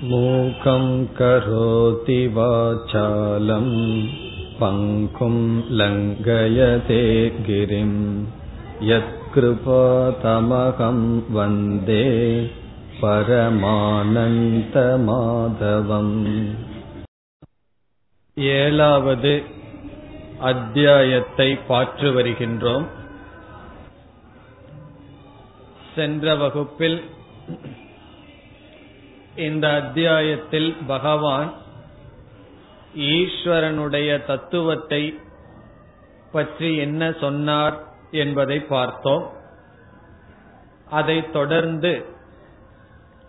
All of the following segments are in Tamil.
மூகம் கரோதி வாசாலம் பங்கும் லங்கயதே கிரிம் யத்கிருபாதமகம் வந்தே பரமானந்த மாதவம் ஏழாவது அத்தியாயத்தை பாற்று வருகின்றோம். சென்ற வகுப்பில் இந்த அத்தியாயத்தில் பகவான் ஈஸ்வரனுடைய தத்துவத்தை பற்றி என்ன சொன்னார் என்பதை பார்த்தோம். அதைத் தொடர்ந்து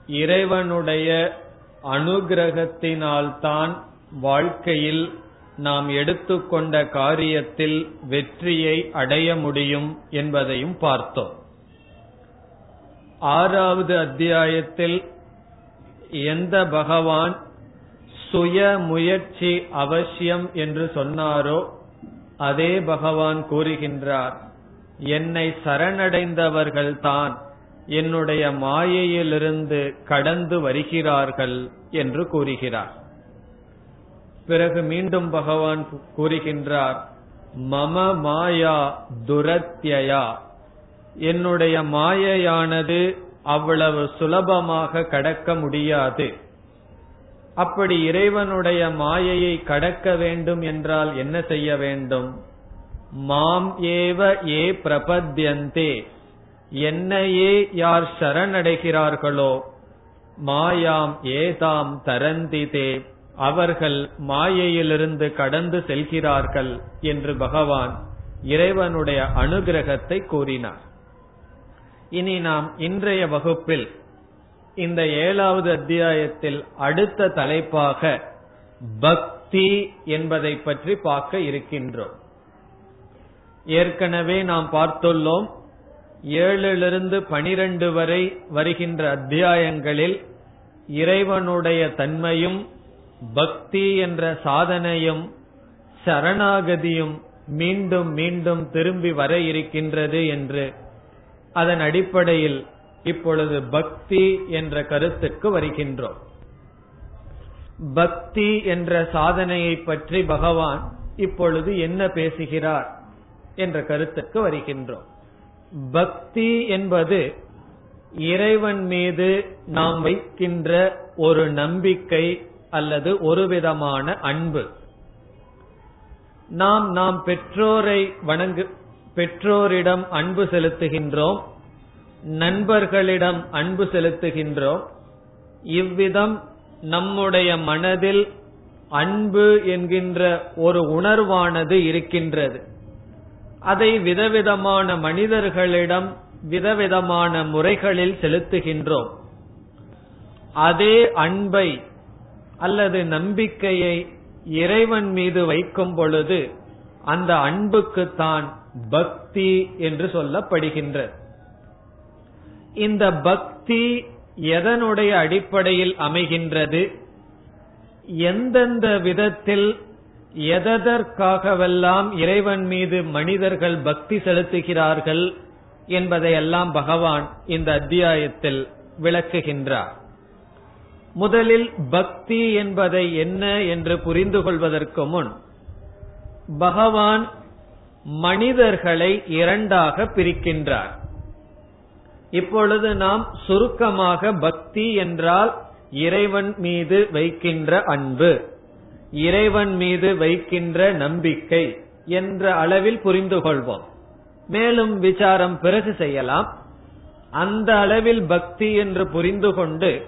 இறைவனுடைய அனுகிரகத்தினால்தான் வாழ்க்கையில் நாம் எடுத்துக்கொண்ட காரியத்தில் வெற்றியை அடைய முடியும் என்பதையும் பார்த்தோம். ஆறாவது அத்தியாயத்தில் எந்த பகவான் சுய முயற்சி அவசியம் என்று சொன்னாரோ அதே பகவான் கூறுகின்றார் என்னை சரணடைந்தவர்கள்தான் என்னுடைய மாயையிலிருந்து கடந்து வருகிறார்கள் என்று கூறுகிறார். பிறகு மீண்டும் பகவான் கூறுகின்றார் மம மாயா துரத்யா என்னுடைய மாயையானது அவ்வளவு சுலபமாக கடக்க முடியாது. அப்படி இறைவனுடைய மாயையை கடக்க வேண்டும் என்றால் என்ன செய்ய வேண்டும்? மாம் ஏவ ஏ பிரபத்யந்தே என்னையே யார் சரணடைகிறார்களோ மாயாம் ஏதாம் தரந்திதே. அவர்கள் மாயையிலிருந்து கடந்து செல்கிறார்கள் என்று பகவான் இறைவனுடைய அனுகிரகத்தை கூறினார். இனி நாம் இன்றைய வகுப்பில் இந்த ஏழாவது அத்தியாயத்தில் அடுத்த தலைப்பாக பக்தி என்பதை பற்றி பார்க்க இருக்கின்றோம். ஏற்கனவே நாம் பார்த்துள்ளோம் ஏழிலிருந்து பனிரெண்டு வரை வருகின்ற அத்தியாயங்களில் இறைவனுடைய தன்மையும் பக்தி என்ற சாதனையும் சரணாகதியும் மீண்டும் மீண்டும் திரும்பி வர இருக்கின்றது என்று அதன் அடிப்படையில் இப்பொழுது பக்தி என்ற கருத்துக்கு வருகின்றோம். பக்தி என்ற சாதனையை பற்றி பகவான் இப்பொழுது என்ன பேசுகிறார் என்ற கருத்துக்கு வருகின்றோம். பக்தி என்பது இறைவன் மீது நாம் வைக்கின்ற ஒரு நம்பிக்கை அல்லது ஒரு விதமான அன்பு. நாம் நாம் பெற்றோரை வணங்கு பெற்றோரிடம் அன்பு செலுத்துகின்றோம் நண்பர்களிடம் அன்பு செலுத்துகின்றோம். இவ்விதம் நம்முடைய மனதில் அன்பு என்கின்ற ஒரு உணர்வானது இருக்கின்றது. அதை விதவிதமான மனிதர்களிடம் விதவிதமான முறைகளில் செலுத்துகின்றோம். அதே அன்பை அல்லது நம்பிக்கையை இறைவன் மீது வைக்கும் பொழுது அந்த அன்புக்குத்தான் பக்தி என்று சொல்லப்படுகின்ற. இந்த பக்தி எதனுடைய அடிப்படையில் அமைகின்றது? எந்தெந்த விதத்தில் எதற்காகவெல்லாம் இறைவன் மீது மனிதர்கள் பக்தி செலுத்துகிறார்கள் என்பதையெல்லாம் பகவான் இந்த அத்தியாயத்தில் விளக்குகின்றார். முதலில் பக்தி என்பதை என்ன என்று புரிந்து கொள்வதற்கு முன் பகவான் மனிதர்களை இரண்டாக பிரிக்கின்றார். இப்பொழுது நாம் சுருக்கமாக பக்தி என்றால் இறைவன் மீது வைக்கின்ற அன்பு இறைவன் மீது வைக்கின்ற நம்பிக்கை என்ற அளவில் புரிந்து கொள்வோம். மேலும் விசாரம் பிறகு செய்யலாம். அந்த அளவில் பக்தி என்று புரிந்து கொண்டு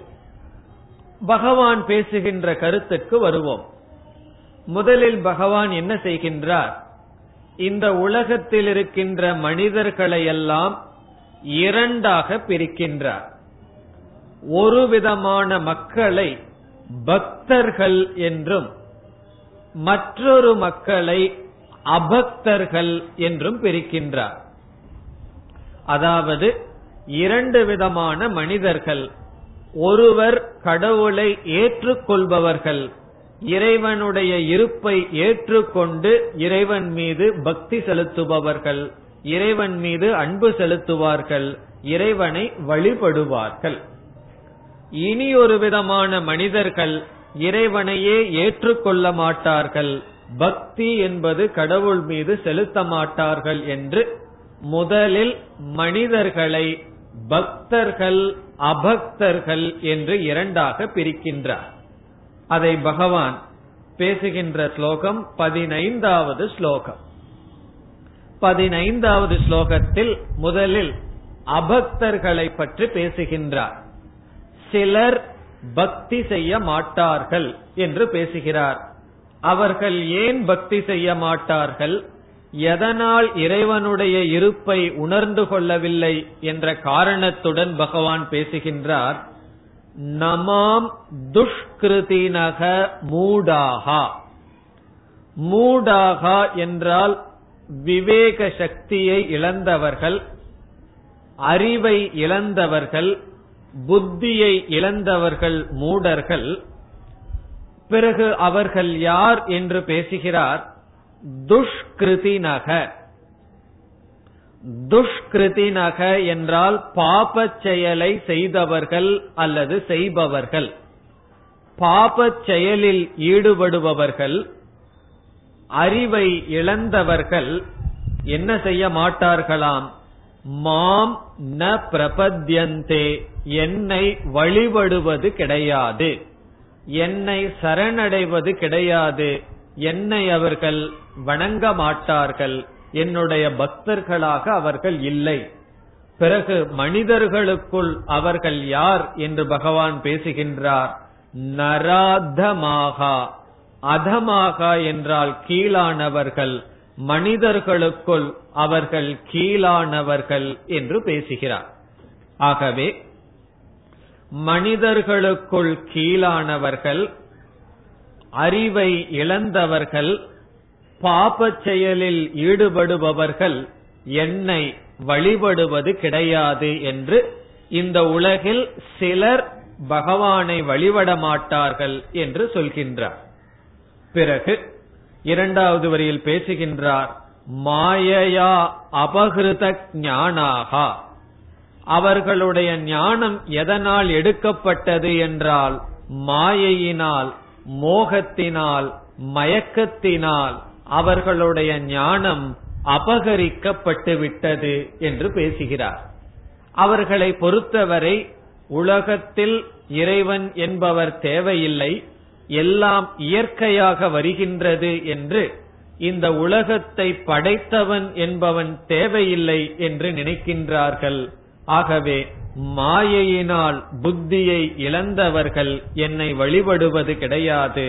பகவான் பேசுகின்ற கருத்துக்கு வருவோம். முதலில் பகவான் என்ன செய்கின்றார்? இந்த உலகத்தில் இருக்கின்ற மனிதர்களை எல்லாம் இரண்டாக பிரிக்கின்றார். ஒரு விதமான மக்களை பக்தர்கள் என்றும் மற்றொரு மக்களை அபக்தர்கள் என்றும் பிரிக்கின்றார். அதாவது இரண்டு விதமான மனிதர்கள் ஒருவர் கடவுளை ஏற்றுக்கொள்பவர்கள் இறைவனுடைய இருப்பை ஏற்றுக்கொண்டு இறைவன் மீது பக்தி செலுத்துபவர்கள் இறைவன் மீது அன்பு செலுத்துவார்கள் இறைவனை வழிபடுவார்கள். இனி ஒரு விதமான மனிதர்கள் இறைவனையே ஏற்றுக்கொள்ள மாட்டார்கள் பக்தி என்பது கடவுள் மீது செலுத்த மாட்டார்கள் என்று முதலில் மனிதர்களை பக்தர்கள் அபக்தர்கள் என்று இரண்டாக பிரிக்கின்றார். அதை பகவான் பேசுகின்ற ஸ்லோகம் பதினைந்தாவது ஸ்லோகம். பதினைந்தாவது ஸ்லோகத்தில் முதலில் அபக்தர்களை பற்றி பேசுகின்றார். சிலர் பக்தி செய்ய மாட்டார்கள் என்று பேசுகிறார். அவர்கள் ஏன் பக்தி செய்ய மாட்டார்கள்? எதனால் இறைவனுடைய இருப்பை உணர்ந்து கொள்ளவில்லை என்ற காரணத்துடன் பகவான் பேசுகின்றார். நமாம் துஷ்கிருதினக மூடாகா. மூடாகா என்றால் விவேக சக்தியை இழந்தவர்கள் அறிவை இழந்தவர்கள் புத்தியை இழந்தவர்கள் மூடர்கள். பிறகு அவர்கள் யார் என்று பேசுகிறார்? துஷ்கிருதினக. துஷ்கிருதி நக என்றால் பாப செயலை செய்தவர்கள் அல்லது செய்பவர்கள். பாபச் செயலில் ஈடுபடுபவர்கள் அறிவை இழந்தவர்கள் என்ன செய்ய மாட்டார்களாம்? மாம் ந பிரபத்யந்தே என்னை வழிபடுவது கிடையாது. என்னை சரணடைவது கிடையாது. என்னை அவர்கள் வணங்க மாட்டார்கள். என்னுடைய பக்தர்களாக அவர்கள் இல்லை. பிறகு மனிதர்களுக்குள் அவர்கள் யார் என்று பகவான் பேசுகின்றார். நராதமாகா. அதமாகா என்றால் கீழானவர்கள் மனிதர்களுக்குள் அவர்கள் கீழானவர்கள் என்று பேசுகிறார். ஆகவே மனிதர்களுக்குள் கீழானவர்கள் அறிவை இழந்தவர்கள் பாப செயலில் ஈடுபடுபவர்கள் என்னை வழிபடுவது கிடையாது என்று இந்த உலகில் சிலர் பகவானை வழிபட மாட்டார்கள் என்று சொல்கின்றார். பிறகு இரண்டாவது வரியில் பேசுகின்றார் மாயையா அபகிருத ஞானாகா. அவர்களுடைய ஞானம் எதனால் எடுக்கப்பட்டது என்றால் மாயையினால் மோகத்தினால் மயக்கத்தினால் அவர்களுடைய ஞானம் அபகரிக்கப்பட்டு விட்டது என்று பேசுகிறார். அவர்களை பொறுத்தவரை உலகத்தில் இறைவன் என்பவர் தேவையில்லை எல்லாம் இயற்கையாக வருகின்றது என்று இந்த உலகத்தை படைத்தவன் என்பவன் தேவையில்லை என்று நினைக்கின்றார்கள். ஆகவே மாயையினால் புத்தியை இழந்தவர்கள் என்னை வழிபடுவது கிடையாது.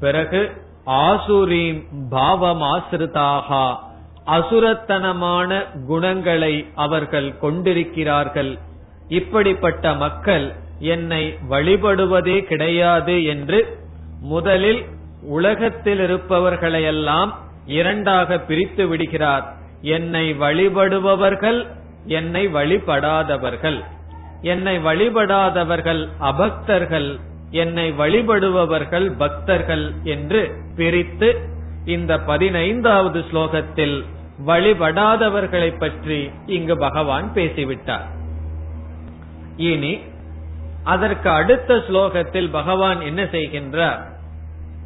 பிறகு ஆசுரீம் பாவமாசிரிதாகா. அசுரத்தனமான குணங்களை அவர்கள் கொண்டிருக்கிறார்கள். இப்படிப்பட்ட மக்கள் என்னை வழிபடுவதே கிடையாது என்று முதலில் உலகத்தில் இருப்பவர்களையெல்லாம் இரண்டாக பிரித்து விடுகிறார். என்னை வழிபடுபவர்கள் என்னை வழிபடாதவர்கள். என்னை வழிபடாதவர்கள் அபக்தர்கள். என்னை வழிபடுபவர்கள் பக்தர்கள் என்று பிரித்து இந்த பதினைந்தாவது ஸ்லோகத்தில் வழிபடாதவர்களை பற்றி இங்கு பகவான் பேசிவிட்டார். இனி அதற்கு அடுத்த ஸ்லோகத்தில் பகவான் என்ன செய்கின்றார்?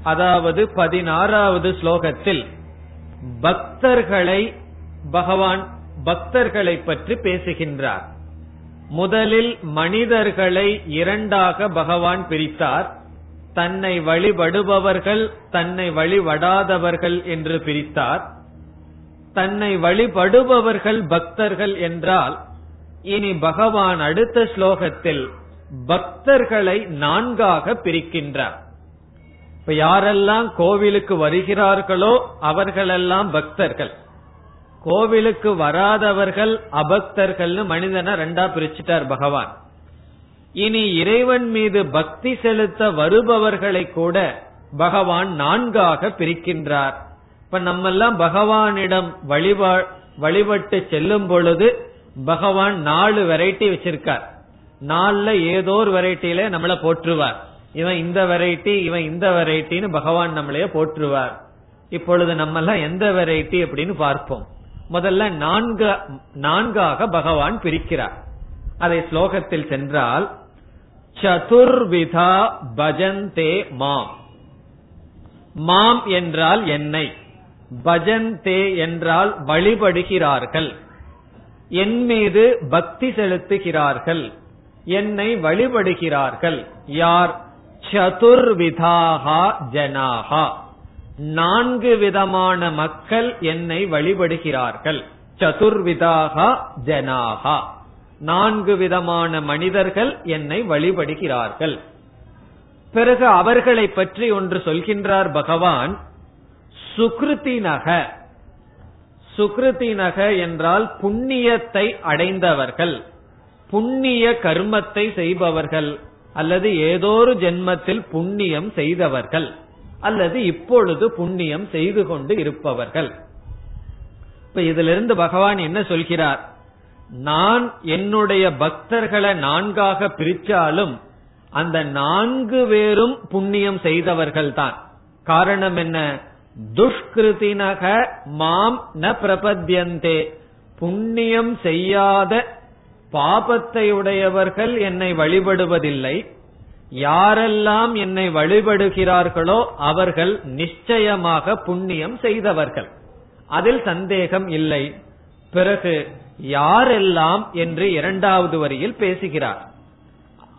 அதாவது பதினாறாவது ஸ்லோகத்தில் பக்தர்களை பகவான் பக்தர்களை பற்றி பேசுகின்றார். முதலில் மனிதர்களை இரண்டாக பகவான் பிரித்தார். தன்னை வழிபடுபவர்கள் தன்னை வழிபடாதவர்கள் என்று பிரித்தார். தன்னை வழிபடுபவர்கள் பக்தர்கள் என்றால் இனி பகவான் அடுத்த ஸ்லோகத்தில் பக்தர்களை நான்காக பிரிக்கின்றார். இப்ப யாரெல்லாம் கோவிலுக்கு வருகிறார்களோ அவர்களெல்லாம் பக்தர்கள். கோவிலுக்கு வராதவர்கள் அபக்தர்கள்னு மனிதனை ரெண்டா பிரிச்சுட்டார் பகவான். இனி இறைவன் மீது பக்தி செலுத்த வருபவர்களை கூட பகவான் நான்காக பிரிக்கின்றார். இப்ப நம்மெல்லாம் பகவானிடம் வழிபா வழிபட்டு செல்லும் பொழுது பகவான் நாலு வெரைட்டி வச்சிருக்கார். நாலுல ஏதோ ஒரு வெரைட்டியில நம்மள போற்றுவார். இவன் இந்த வெரைட்டி இவன் இந்த வெரைட்டின்னு பகவான் நம்மளைய போற்றுவார். இப்பொழுது நம்ம எல்லாம் எந்த வெரைட்டி அப்படின்னு பார்ப்போம். முதல்ல நான்கு நான்காக பகவான் பிரிக்கிறார். அதை ஸ்லோகத்தில் சென்றால் சதுர்விதா பஜந்தே மாம். மாம் என்றால் என்னை பஜந்தே என்றால் வழிபடுகிறார்கள். என் மீது பக்தி செலுத்துகிறார்கள் என்னை வழிபடுகிறார்கள். யார்? சதுர்விதாகா ஜனாகா. நான்கு விதமான மக்கள் என்னை வழிபடுகிறார்கள். சதுர்விதாகா ஜனாகா. நான்கு விதமான மனிதர்கள் என்னை வழிபடுகிறார்கள். பிறகு அவர்களை பற்றி ஒன்று சொல்கின்றார் பகவான். சுக்ருத்தினக நக என்றால் புண்ணியத்தை அடைந்தவர்கள். புண்ணிய கர்மத்தை செய்பவர்கள். அல்லது ஏதோ ஒரு ஜென்மத்தில் புண்ணியம் செய்தவர்கள். அல்லது இப்பொழுது புண்ணியம் செய்து கொண்டு இருப்பவர்கள். இப்ப இதிலிருந்து பகவான் என்ன சொல்கிறார்? நான் என்னுடைய பக்தர்களை நான்காக பிரிச்சாலும் அந்த நான்கு பேரும் புண்ணியம் செய்தவர்கள் தான் காரணம் என்ன? துஷ்கிருதினக மாம் ந பிரபத்யந்தே புண்ணியம் செய்யாத பாபத்தை உடையவர்கள் என்னை வழிபடுவதில்லை. யாரெல்லாம் என்னை வழிபடுகிறார்களோ அவர்கள் நிச்சயமாக புண்ணியம் செய்தவர்கள். அதில் சந்தேகம் இல்லை. பிறகு யாரெல்லாம் என்று இரண்டாவது வரியில் பேசுகிறார்.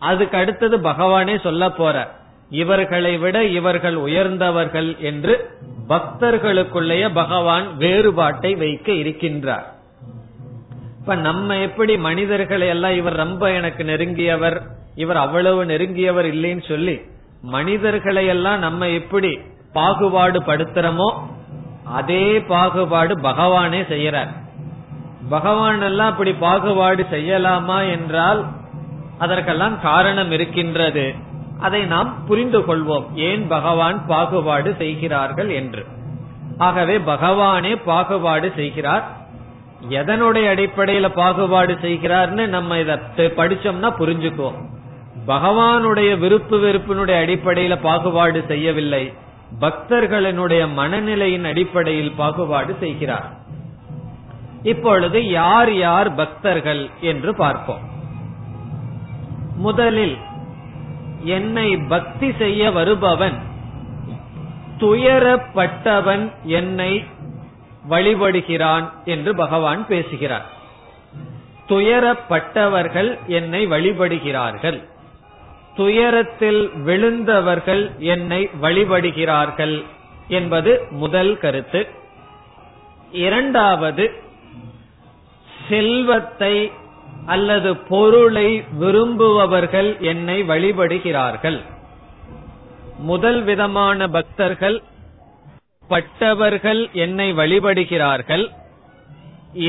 அதுக்கு அடுத்தது பகவானே சொல்ல போற. இவர்களை விட இவர்கள் உயர்ந்தவர்கள் என்று பக்தர்களுக்குள்ளேயே பகவான் வேறுபாட்டை வைக்க இருக்கின்றார். இப்ப நம்ம எப்படி மனிதர்களை எல்லாம் இவர் ரொம்ப எனக்கு நெருங்கியவர் இவர் அவ்வளவு நெருங்கியவர் இல்லைன்னு சொல்லி மனிதர்களை எல்லாம் நம்ம எப்படி பாகுபாடு படுத்துறோமோ அதே பாகுபாடு பகவானே செய்யறார். பகவான் எல்லாம் அப்படி பாகுபாடு செய்யலாமா என்றால் அதற்கெல்லாம் காரணம் இருக்கின்றது. அதை நாம் புரிந்து கொள்வோம். ஏன் பகவான் பாகுபாடு செய்கிறார்கள் என்று. ஆகவே பகவானே பாகுபாடு செய்கிறார். எதனுடைய அடிப்படையில பாகுபாடு செய்கிறார்னு நம்ம இதை படிச்சோம்னா புரிஞ்சுக்குவோம் பகவானுடைய விருப்பு வெறுப்பினுடைய அடிப்படையில பாகுபாடு செய்யவில்லை. பக்தர்களினுடைய மனநிலையின் அடிப்படையில் பாகுபாடு செய்கிறார். இப்பொழுது யார் யார் பக்தர்கள் என்று பார்ப்போம். முதலில் என்னை பக்தி செய்ய வருபவன் துயரப்பட்டவன் என்னை வழிபடுகிறான் என்று பகவான் பேசுகிறார். துயரப்பட்டவர்கள் என்னை வழிபடுகிறார்கள். துயரத்தில் விழுந்தவர்கள் என்னை வழிபடுகிறார்கள் என்பது முதல் கருத்து. இரண்டாவது செல்வத்தை அல்லது பொருளை விரும்புபவர்கள் என்னை வழிபடுகிறார்கள். முதல் விதமான பக்தர்கள் பட்டவர்கள் என்னை வழிபடுகிறார்கள்.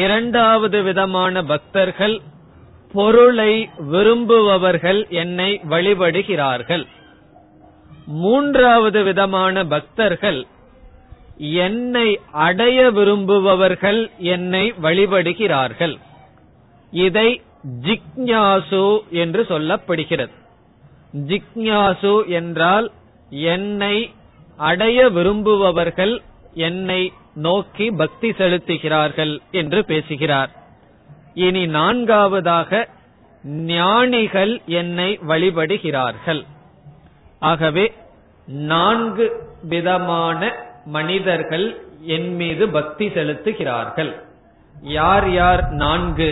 இரண்டாவது விதமான பக்தர்கள் பொருளை விரும்புபவர்கள் என்னை வழிபடுகிறார்கள். மூன்றாவது விதமான பக்தர்கள் என்னை அடைய விரும்புபவர்கள் என்னை வழிபடுகிறார்கள். இதை ஜிக்ஞாசு என்று சொல்லப்படுகிறது. ஜிக்ஞாசு என்றால் என்னை அடைய விரும்புபவர்கள் என்னை நோக்கி பக்தி செலுத்துகிறார்கள் என்று பேசுகிறார். இனி நான்காவதாக ஞானிகள் என்னை வழிபடுகிறார்கள். ஆகவே நான்கு விதமான மனிதர்கள் என் மீது பக்தி செலுத்துகிறார்கள். யார் யார் நான்கு?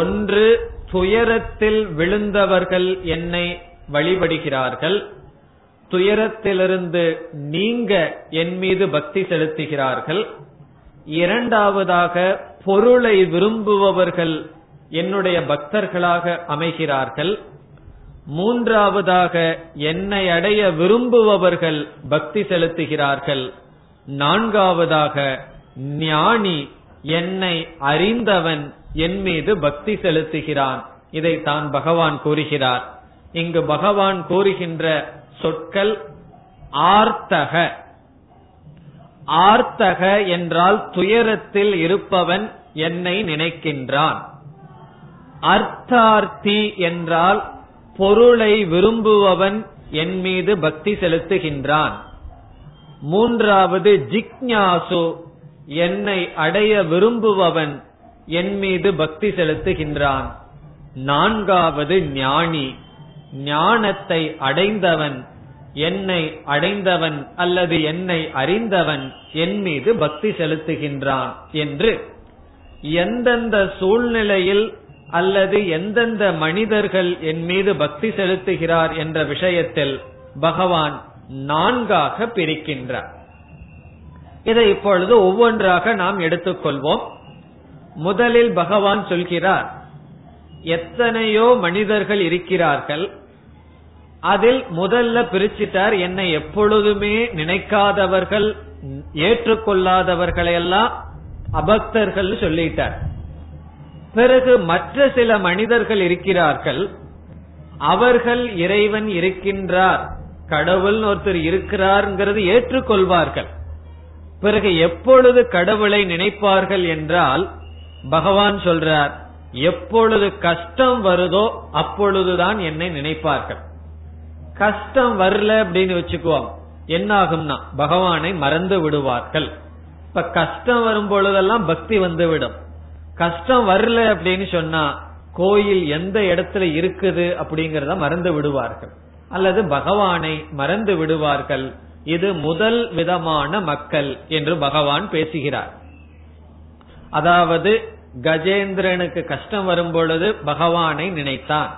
ஒன்று துயரத்தில் விழுந்தவர்கள் என்னை வழிபடுகிறார்கள். துயரத்திலிருந்து நீங்க என் மீது பக்தி செலுத்துகிறார்கள். இரண்டாவதாக பொருளை விரும்புபவர்கள் என்னுடைய பக்தர்களாக அமைகிறார்கள். மூன்றாவதாக என்னை அடைய விரும்புபவர்கள் பக்தி செலுத்துகிறார்கள். நான்காவதாக ஞானி என்னை அறிந்தவன் என் மீது பக்தி செலுத்துகிறான். இதை தான் பகவான் கூறுகிறார். இங்கு பகவான் கூறுகின்ற சொற்கள் ஆர்த்தக. ஆர்த்தக என்றால் துயரத்தில் இருப்பவன் என்னை நினைக்கின்றான். அர்த்தார்த்தி என்றால் பொருளை விரும்புபவன் என் மீது பக்தி செலுத்துகின்றான். மூன்றாவது ஜிக்ஞாசு என்னை அடைய விரும்புபவன் என் மீது பக்தி செலுத்துகின்றான். நான்காவது ஞானி. ஞானத்தை அடைந்தவன் என்னை அடைந்தவன் அல்லது என்னை அறிந்தவன் என் மீது பக்தி செலுத்துகின்றான் என்று எந்தெந்த சூழ்நிலையில் அல்லது எந்தெந்த மனிதர்கள் என் மீது பக்தி செலுத்துகிறார் என்ற விஷயத்தில் பகவான் நான்காக பிரிக்கின்றார். இதை இப்பொழுது ஒவ்வொன்றாக நாம் எடுத்துக்கொள்வோம். முதலில் பகவான் சொல்கிறார் எத்தனையோ மனிதர்கள் இருக்கிறார்கள் அதில் முதல்ல பிரிச்சிட்டார் என்னை எப்பொழுதுமே நினைக்காதவர்கள் ஏற்றுக்கொள்ளாதவர்களையெல்லாம் அபக்தர்கள் சொல்லிட்டார். பிறகு மற்ற சில மனிதர்கள் இருக்கிறார்கள். அவர்கள் இறைவன் இருக்கின்றார் கடவுள் ஒருத்தர் இருக்கிறார்ங்கிறது ஏற்றுக்கொள்வார்கள். பிறகு எப்பொழுது கடவுளை நினைப்பார்கள் என்றால் பகவான் சொல்றார் எப்பொழுது கஷ்டம் வருதோ அப்பொழுதுதான் என்னை நினைப்பார்கள். கஷ்டம் வரல அப்படின்னு வச்சுக்குவோம் என்ன ஆகும்னா பகவானை மறந்து விடுவார்கள். இப்ப கஷ்டம் வரும் பொழுதெல்லாம் பக்தி வந்து விடும். கஷ்டம் வரல அப்படின்னு சொன்னா கோயில் எந்த இடத்துல இருக்குது அப்படிங்கறத மறந்து விடுவார்கள். அல்லது பகவானை மறந்து விடுவார்கள். இது முதல் விதமான மக்கள் என்று பகவான் பேசுகிறார். அதாவது கஜேந்திரனுக்கு கஷ்டம் வரும் பொழுது பகவானை நினைத்தான்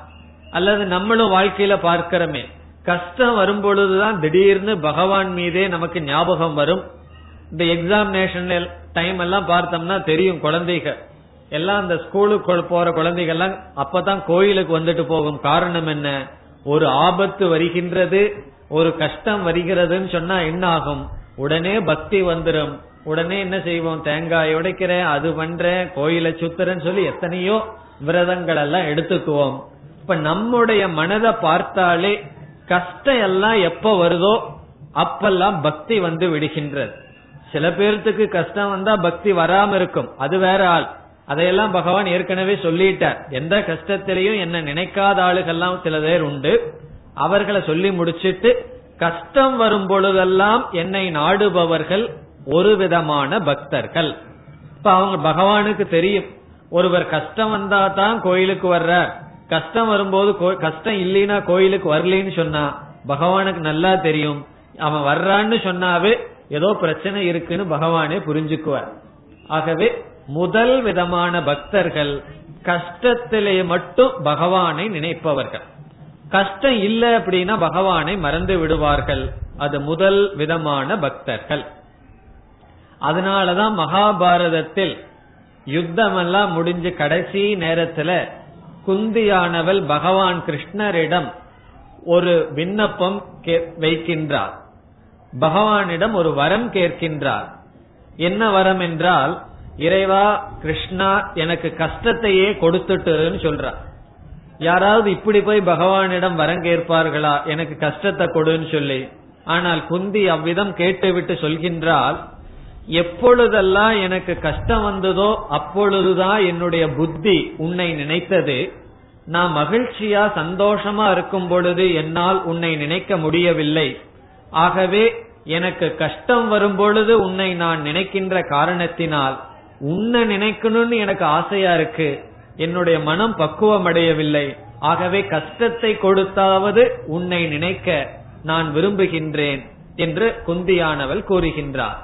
அல்லது நம்மளும் வாழ்க்கையில பார்க்கிறோமே கஷ்டம் வரும் பொழுதுதான் திடீர்னு பகவான் மீதே நமக்கு ஞாபகம் வரும். இந்த எக்ஸாமினேஷன் டைம் எல்லாம் பார்த்தோம்னா தெரியும் குழந்தைகள் எல்லாம் அந்த ஸ்கூலுக்கு போற குழந்தைகள்லாம் அப்பதான் கோயிலுக்கு வந்துட்டு போகும். காரணம் என்ன? ஒரு ஆபத்து வருகின்றது ஒரு கஷ்டம் வருகிறதுன்னு சொன்னா என்ன ஆகும்? உடனே பக்தி வந்துடும் உடனே என்ன செய்வோம்? தேங்காய் உடைக்கிறேன் அது பண்றேன் கோயிலை சுத்துறேன்னு சொல்லி எத்தனையோ விரதங்கள் எல்லாம் எடுத்துக்குவோம். இப்ப நம்முடைய மனதை பார்த்தாலே கஷ்டம் எல்லாம் எப்ப வருதோ அப்பெல்லாம் பக்தி வந்து விடுகின்றது. சில பேர்த்துக்கு கஷ்டம் வந்தா பக்தி வராம இருக்கும். அது வேற ஆள். அதையெல்லாம் பகவான் ஏற்கனவே சொல்லிட்டார். எந்த கஷ்டத்திலையும் என்ன நினைக்காத ஆளுகள்லாம் சில பேர் உண்டு. அவர்களை சொல்லி முடிச்சிட்டு கஷ்டம் வரும் பொழுதெல்லாம் என்னை நாடுபவர்கள் ஒரு விதமான பக்தர்கள். இப்ப அவங்க பகவானுக்கு தெரியும். ஒருவர் கஷ்டம் வந்தா தான் கோயிலுக்கு வர்ற கஷ்டம் வரும்போது கஷ்டம் இல்லைன்னா கோயிலுக்கு வரலன்னு சொன்னா பகவானுக்கு நல்லா தெரியும். அவன் வர்றான்னு சொன்னாவே ஏதோ பிரச்சனை இருக்குன்னு பகவானே புரிஞ்சுக்குவார். ஆகவே முதல் விதமான பக்தர்கள் கஷ்டத்திலே மட்டும் பகவானை நினைப்பவர்கள். கஷ்டம் இல்லை அப்படின்னா பகவானை மறந்து விடுவார்கள். அது முதல் விதமான பக்தர்கள். அதனாலதான் மகாபாரதத்தில் யுத்தம் எல்லாம் முடிஞ்சு கடைசி நேரத்துல குந்தியானவள் பகவான் கிருஷ்ணரிடம் ஒரு விண்ணப்பம் வைக்கின்றார். பகவானிடம் ஒரு வரம் கேட்கின்றார். என்ன வரம் என்றால் இறைவா கிருஷ்ணா எனக்கு கஷ்டத்தையே கொடுத்துட்டுன்னு சொல்றார். யாராவது இப்படி போய் பகவானிடம் வரம் கேட்பார்களா? எனக்கு கஷ்டத்தை கொடுன்னு சொல்லி. ஆனால் குந்தி அவ்விதம் கேட்டுவிட்டு சொல்கின்றால் எப்பொழுதெல்லாம் எனக்கு கஷ்டம் வந்ததோ அப்பொழுதுதான் என்னுடைய புத்தி உன்னை நினைத்தது. நான் மகிழ்ச்சியா சந்தோஷமா இருக்கும் பொழுது என்னால் உன்னை நினைக்க முடியவில்லை. ஆகவே எனக்கு கஷ்டம் வரும் பொழுது உன்னை நான் நினைக்கின்ற காரணத்தினால் உன்னை நினைக்கணும்னு எனக்கு ஆசையா இருக்கு. என்னுடைய மனம் பக்குவம் அடையவில்லை ஆகவே கஷ்டத்தை கொடுத்தாவது உன்னை நினைக்க நான் விரும்புகின்றேன் என்று குந்தியானவள் கூறுகின்றார்.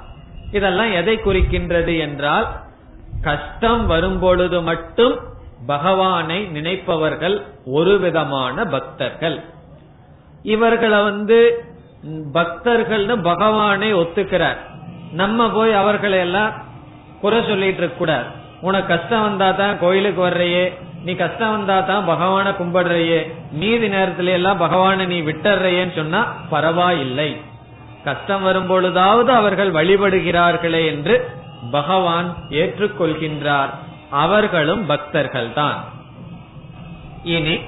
இதெல்லாம் எதை குறிக்கின்றது என்றால் கஷ்டம் வரும்பொழுது மட்டும் பகவானை நினைப்பவர்கள் ஒரு விதமான பக்தர்கள். இவர்களை வந்து பக்தர்கள்னு பகவானை ஒத்துக்கிறார். நம்ம போய் அவர்களை எல்லாம் குறை சொல்லிட்டு இருக்க கூடாது. உனக்கு கஷ்டம் வந்தா தான் கோயிலுக்கு வர்றையே நீ கஷ்டம் வந்தா தான் பகவான கும்பிடுறையே மீதி நேரத்துல எல்லாம் பகவானை நீ விட்டுறையேன்னு சொன்னா பரவாயில்லை. கஷ்டம் வரும்பொழுதாவது அவர்கள் வழிபடுகிறார்களே என்று பகவான் ஏற்றுக்கொள்கின்றார். அவர்களும் பக்தர்கள் தான் இனி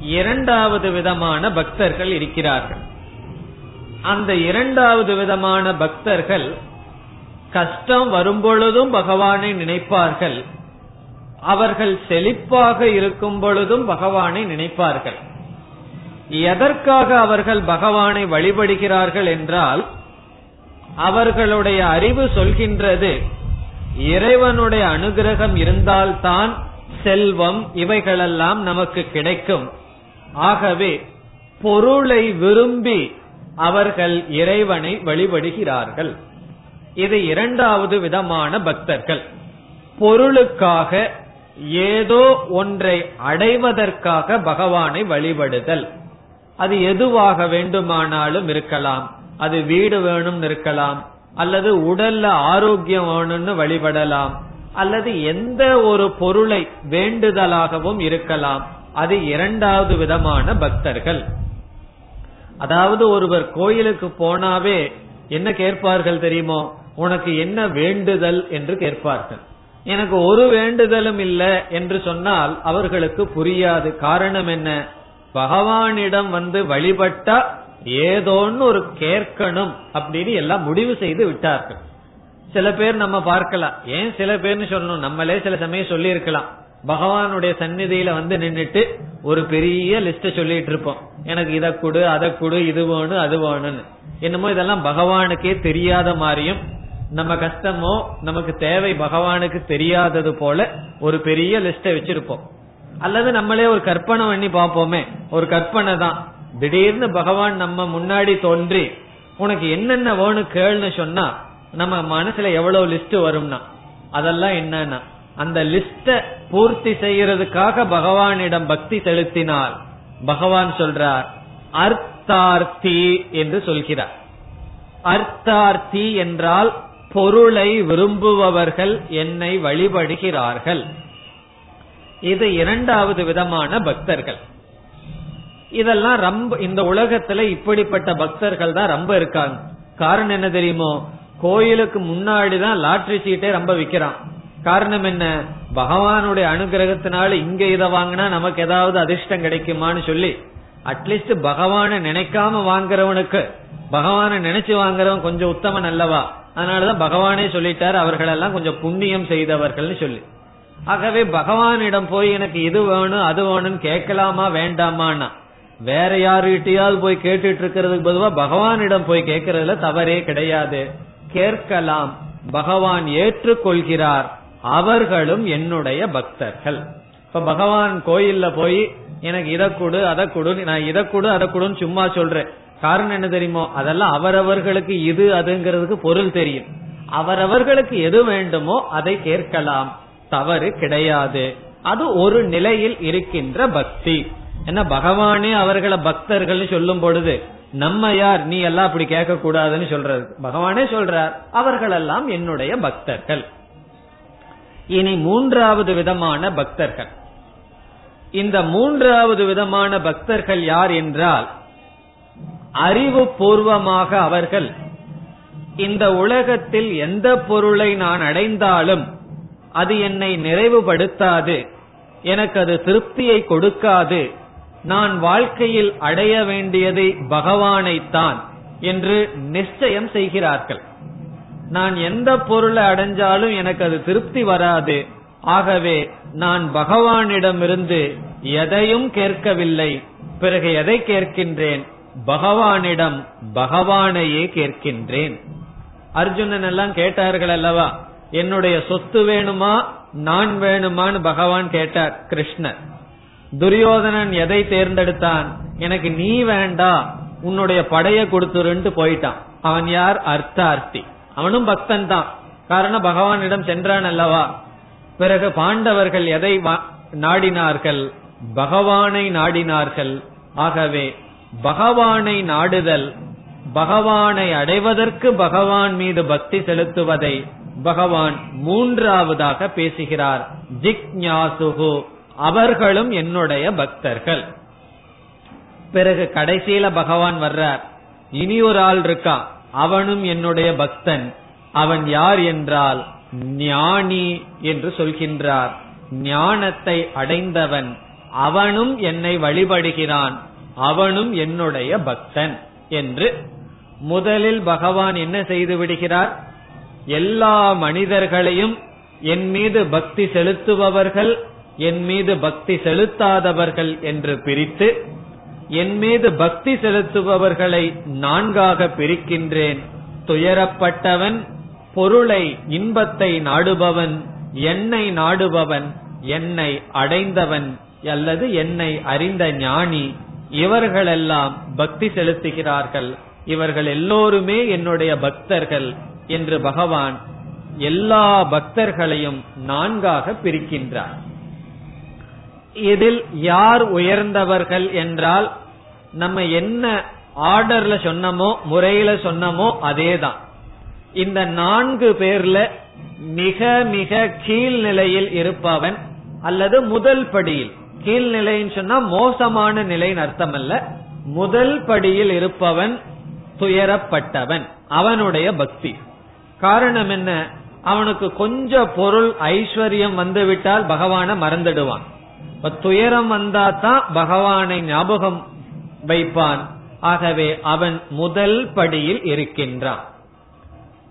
இரண்டாவது விதமான பக்தர்கள் இருக்கிறார்கள். அந்த இரண்டாவது விதமான பக்தர்கள் கஷ்டம் வரும்பொழுதும் பகவானை நினைப்பார்கள். அவர்கள் செழிப்பாக இருக்கும் பொழுதும் பகவானை நினைப்பார்கள். எதற்காக அவர்கள் பகவானை வழிபடுகிறார்கள் என்றால் அவர்களுடைய அறிவு சொல்கின்றது இறைவனுடைய அனுகிரகம் இருந்தால்தான் செல்வம் இவைகளெல்லாம் நமக்கு கிடைக்கும். ஆகவே பொருளை விரும்பி அவர்கள் இறைவனை வழிபடுகிறார்கள். இது இரண்டாவது விதமான பக்தர்கள். பொருளுக்காக ஏதோ ஒன்றை அடைவதற்காக பகவானை வழிபடுதல். அது எதுவாக வேண்டுமானாலும் இருக்கலாம். அது வீடு வேணும் இருக்கலாம். அல்லது உடல்ல ஆரோக்கியம் வேணும்னு வழிபடலாம். அல்லது எந்த ஒரு பொருளை வேண்டுதலாகவும் இருக்கலாம். அது இரண்டாவது விதமான பக்தர்கள். அதாவது ஒருவர் கோயிலுக்கு போனாவே என்ன கேட்பார்கள் தெரியுமோ? உனக்கு என்ன வேண்டுதல் என்று கேட்பார்கள். எனக்கு ஒரு வேண்டுதலும் இல்லை என்று சொன்னால் அவர்களுக்கு புரியாது. காரணம் என்ன? பகவானிடம் வந்து வழிபட்டா ஏதோன்னு ஒரு கேட்கணும் அப்படின்னு எல்லாம் முடிவு செய்து விட்டார்கள். சில பேர் நம்ம பார்க்கலாம். ஏன் சில பேர்னு சொல்லணும்? நம்மளே சில சமயம் சொல்லி இருக்கலாம் பகவானுடைய சந்நிதியில வந்து நின்றுட்டு ஒரு பெரிய லிஸ்ட சொல்லிட்டு இருப்போம். எனக்கு இதை கொடு அதை கொடு இது வேணும் அது வேணும்னு என்னமோ இதெல்லாம் பகவானுக்கே தெரியாத மாதிரியும் நம்ம கஷ்டமோ நமக்கு தேவை பகவானுக்கு தெரியாதது போல ஒரு பெரிய லிஸ்ட வச்சிருப்போம். அல்லது நம்மளே ஒரு கற்பனை பண்ணி பார்ப்போமே. ஒரு கற்பனை தான். திடீர்னு பகவான் நம்ம முன்னாடி தோன்றி உனக்கு என்னென்ன வேணும் கேள்னு சொன்னா நம்ம மனசுல எவ்வளவு லிஸ்ட் வரும்னா அதெல்லாம் என்னன்னா அந்த லிஸ்ட பூர்த்தி செய்யறதுக்காக பகவானிடம் பக்தி செலுத்தினால் பகவான் சொல்றார் அர்த்தார்த்தி என்று சொல்கிறார். அர்த்தார்த்தி என்றால் பொருளை விரும்புபவர்கள் என்னை வழிபடுகிறார்கள். இது இரண்டாவது விதமான பக்தர்கள். இதெல்லாம் ரொம்ப இந்த உலகத்துல இப்படிப்பட்ட பக்தர்கள் தான் ரொம்ப இருக்காங்க. காரணம் என்ன தெரியுமோ? கோயிலுக்கு முன்னாடி தான் லாட்ரி சீட்டே ரொம்ப விக்கிறான். காரணம் என்ன? பகவானுடைய அனுகிரகத்தினால இங்க இதை வாங்கினா நமக்கு ஏதாவது அதிர்ஷ்டம் கிடைக்குமான்னு சொல்லி அட்லீஸ்ட் பகவான நினைக்காம வாங்குறவனுக்கு பகவான நினைச்சு வாங்குறவன் கொஞ்சம் உத்தமன் அல்லவா? அதனாலதான் பகவானே சொல்லிட்டார் அவர்கள் எல்லாம் கொஞ்சம் புண்ணியம் செய்தவர்கள்னு சொல்லி. ஆகவே பகவானிடம் போய் எனக்கு இது வேணும் அது வேணும்னு கேட்கலாமா வேண்டாமான்னா? வேற யாருகிட்டயாவது போய் கேட்டுட்டு இருக்கிறதுக்கு பொதுவா பகவானிடம் போய் கேட்கறதுல தவறே கிடையாது. கேட்கலாம். பகவான் ஏற்றுக்கொள்கிறார். அவர்களும் என்னுடைய பக்தர்கள். இப்ப பகவான் கோயில்ல போய் எனக்கு இதை கொடு அதை கொடு நான் இதை கொடு அதை கொடுன்னு சும்மா சொல்றேன் காரணம் என்ன தெரியுமோ? அதெல்லாம் அவரவர்களுக்கு இது அதுங்கிறதுக்கு பொருள் தெரியும். அவரவர்களுக்கு எது வேண்டுமோ அதை கேட்கலாம். தவறு கிடையாது. அது ஒரு நிலையில் இருக்கின்ற பக்தி. என்ன பகவானே அவர்களை பக்தர்கள் சொல்லும் பொழுது நம்ம யார்? நீ எல்லாம் அப்படி கேட்க கூடாதுன்னு சொல்றது. பகவானே சொல்றார் அவர்களெல்லாம் என்னுடைய பக்தர்கள். இனி மூன்றாவது விதமான பக்தர்கள். இந்த மூன்றாவது விதமான பக்தர்கள் யார் என்றால் அறிவு பூர்வமாக அவர்கள் இந்த உலகத்தில் எந்த பொருளை நான் அடைந்தாலும் அது என்னை நிறைவுபடுத்தாது. எனக்கு அது திருப்தியை கொடுக்காது. நான் வாழ்க்கையில் அடைய வேண்டியதை பகவானைத்தான் என்று நிச்சயம் செய்கிறார்கள். நான் எந்த பொருளை அடைஞ்சாலும் எனக்கு அது திருப்தி வராது. ஆகவே நான் பகவானிடமிருந்து எதையும் கேட்கவில்லை. பிறகு எதை கேட்கின்றேன்? பகவானிடம் பகவானையே கேட்கின்றேன். அர்ஜுனன் எல்லாம் கேட்டார்கள் அல்லவா? என்னுடைய சொத்து வேணுமா நான் வேணுமான்னு பகவான் கேட்டார் கிருஷ்ணர். துரியோதனன் எதை தேர்ந்தெடுத்தான்? எனக்கு நீ வேண்டா உன்னுடைய படைய கொடுத்துருன்ட்டு போயிட்டான். அவன் யார்? அர்த்தார்த்தி. அவனும் பக்தன் தான். காரணம் பகவானிடம் சென்றான் அல்லவா? பிறகு பாண்டவர்கள் எதை நாடினார்கள்? பகவானை நாடினார்கள். ஆகவே பகவானை நாடுதல் பகவானை அடைவதற்கு பகவான் மீது பக்தி செலுத்துவதை பகவான் மூன்றாவதாக பேசுகிறார். ஜிக்ஞாசுகு அவர்களும் என்னுடைய பக்தர்கள். பிறகு கடைசியில பகவான் வர்றார். இனி ஒரு ஆள் இருக்கா? அவனும் என்னுடைய பக்தன். அவன் யார் என்றால் ஞானி என்று சொல்கின்றார். ஞானத்தை அடைந்தவன் அவனும் என்னை வழிபடுகிறான். அவனும் என்னுடைய பக்தன் என்று முதலில் பகவான் என்ன செய்து விடுகிறார்? எல்லா மனிதர்களையும் என் மீது பக்தி செலுத்துபவர்கள் என் மீது பக்தி செலுத்தாதவர்கள் என்று பிரித்து என் மீது பக்தி செலுத்துபவர்களை நான்காக பிரிக்கின்றேன். துயரப்பட்டவன் பொருளை இன்பத்தை நாடுபவன் என்னை நாடுபவன் என்னை அடைந்தவன் அல்லது என்னை அறிந்த ஞானி. இவர்களெல்லாம் பக்தி செலுத்துகிறார்கள். இவர்கள் எல்லோருமே என்னுடைய பக்தர்கள். என்று பகவான் எல்லா பக்தர்களையும் நான்காக பிரிக்கின்றார். இதில் யார் உயர்ந்தவர்கள் என்றால் நம்ம என்ன ஆர்டர்ல சொன்னமோ முறையில சொன்னமோ அதேதான். இந்த நான்கு பேர்ல மிக மிக கீழ்நிலையில் இருப்பவன் அல்லது முதல் படியில். கீழ்நிலைன்னு சொன்னா மோசமான நிலைன்னு அர்த்தம் அல்ல முதல் படியில் இருப்பவன் துயரப்பட்டவன் அவனுடைய பக்தி. காரணம் என்ன? அவனுக்கு கொஞ்சம் பொருள் ஐஸ்வர்யம் வந்துவிட்டால் பகவானை மறந்துடுவான். இப்ப துயரம் வந்தா தான் பகவானை ஞாபகம் வைப்பான். ஆகவே அவன் முதல் படியில் இருக்கின்றான்.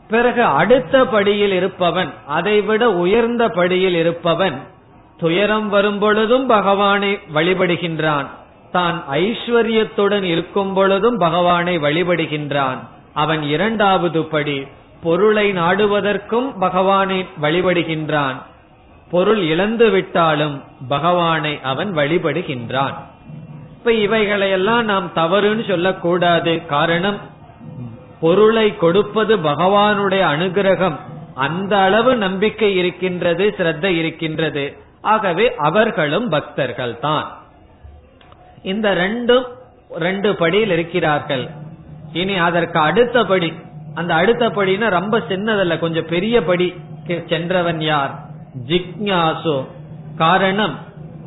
பிறகு அடுத்த படியில் இருப்பவன் அதைவிட உயர்ந்த படியில் இருப்பவன் துயரம் வரும்பொழுதும் பகவானை வழிபடுகின்றான். தான் ஐஸ்வர்யத்துடன் இருக்கும் பொழுதும் பகவானை வழிபடுகின்றான். அவன் இரண்டாவது படி பொருளை நாடுவதற்கும் பகவானை வழிபடுகின்றான். பொருள் இழந்து விட்டாலும் பகவானை அவன் வழிபடுகின்றான். இப்ப இவைகளையெல்லாம் நாம் தவறுன்னு சொல்லக்கூடாது. காரணம் பொருளை கொடுப்பது பகவானுடைய அனுகிரகம். அந்த அளவு நம்பிக்கை இருக்கின்றது சிரத்தை இருக்கின்றது. ஆகவே அவர்களும் பக்தர்கள் தான் இந்த ரெண்டும் ரெண்டு படியில் இருக்கிறார்கள். இனி அதற்கு அடுத்த படி அந்த அடுத்த படினா ரொம்ப சின்னதல்ல கொஞ்சம் பெரிய படி. சென்றவன் யார்? ஜிக்ஞாசு. காரணம்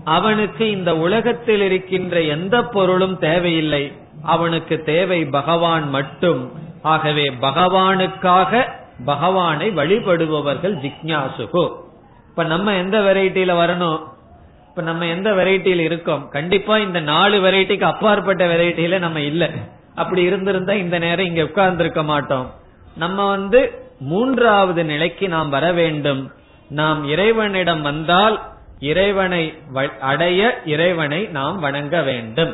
அவனுக்கு இந்த உலகத்தில் இருக்கின்ற எந்த பொருளும் தேவையில்லை. அவனுக்கு தேவை பகவான் மட்டும். ஆகவே பகவானுக்காக பகவானை வழிபடுபவர்கள் ஜிக்ஞாசுகு. இப்ப நம்ம எந்த வெரைட்டியில வரணும்? இப்ப நம்ம எந்த வெரைட்டியில இருக்கோம்? கண்டிப்பா இந்த நாலு வெரைட்டிக்கு அப்பாற்பட்ட வெரைட்டியில நம்ம இல்ல. அப்படி இருந்திருந்தா இந்த நேரம் இங்க உட்கார்ந்திருக்க மாட்டோம். நம்ம வந்து மூன்றாவது நிலைக்கு நாம் வர வேண்டும். நாம் இறைவனிடம் வந்தால் இறைவனை அடைய இறைவனை நாம் வணங்க வேண்டும்.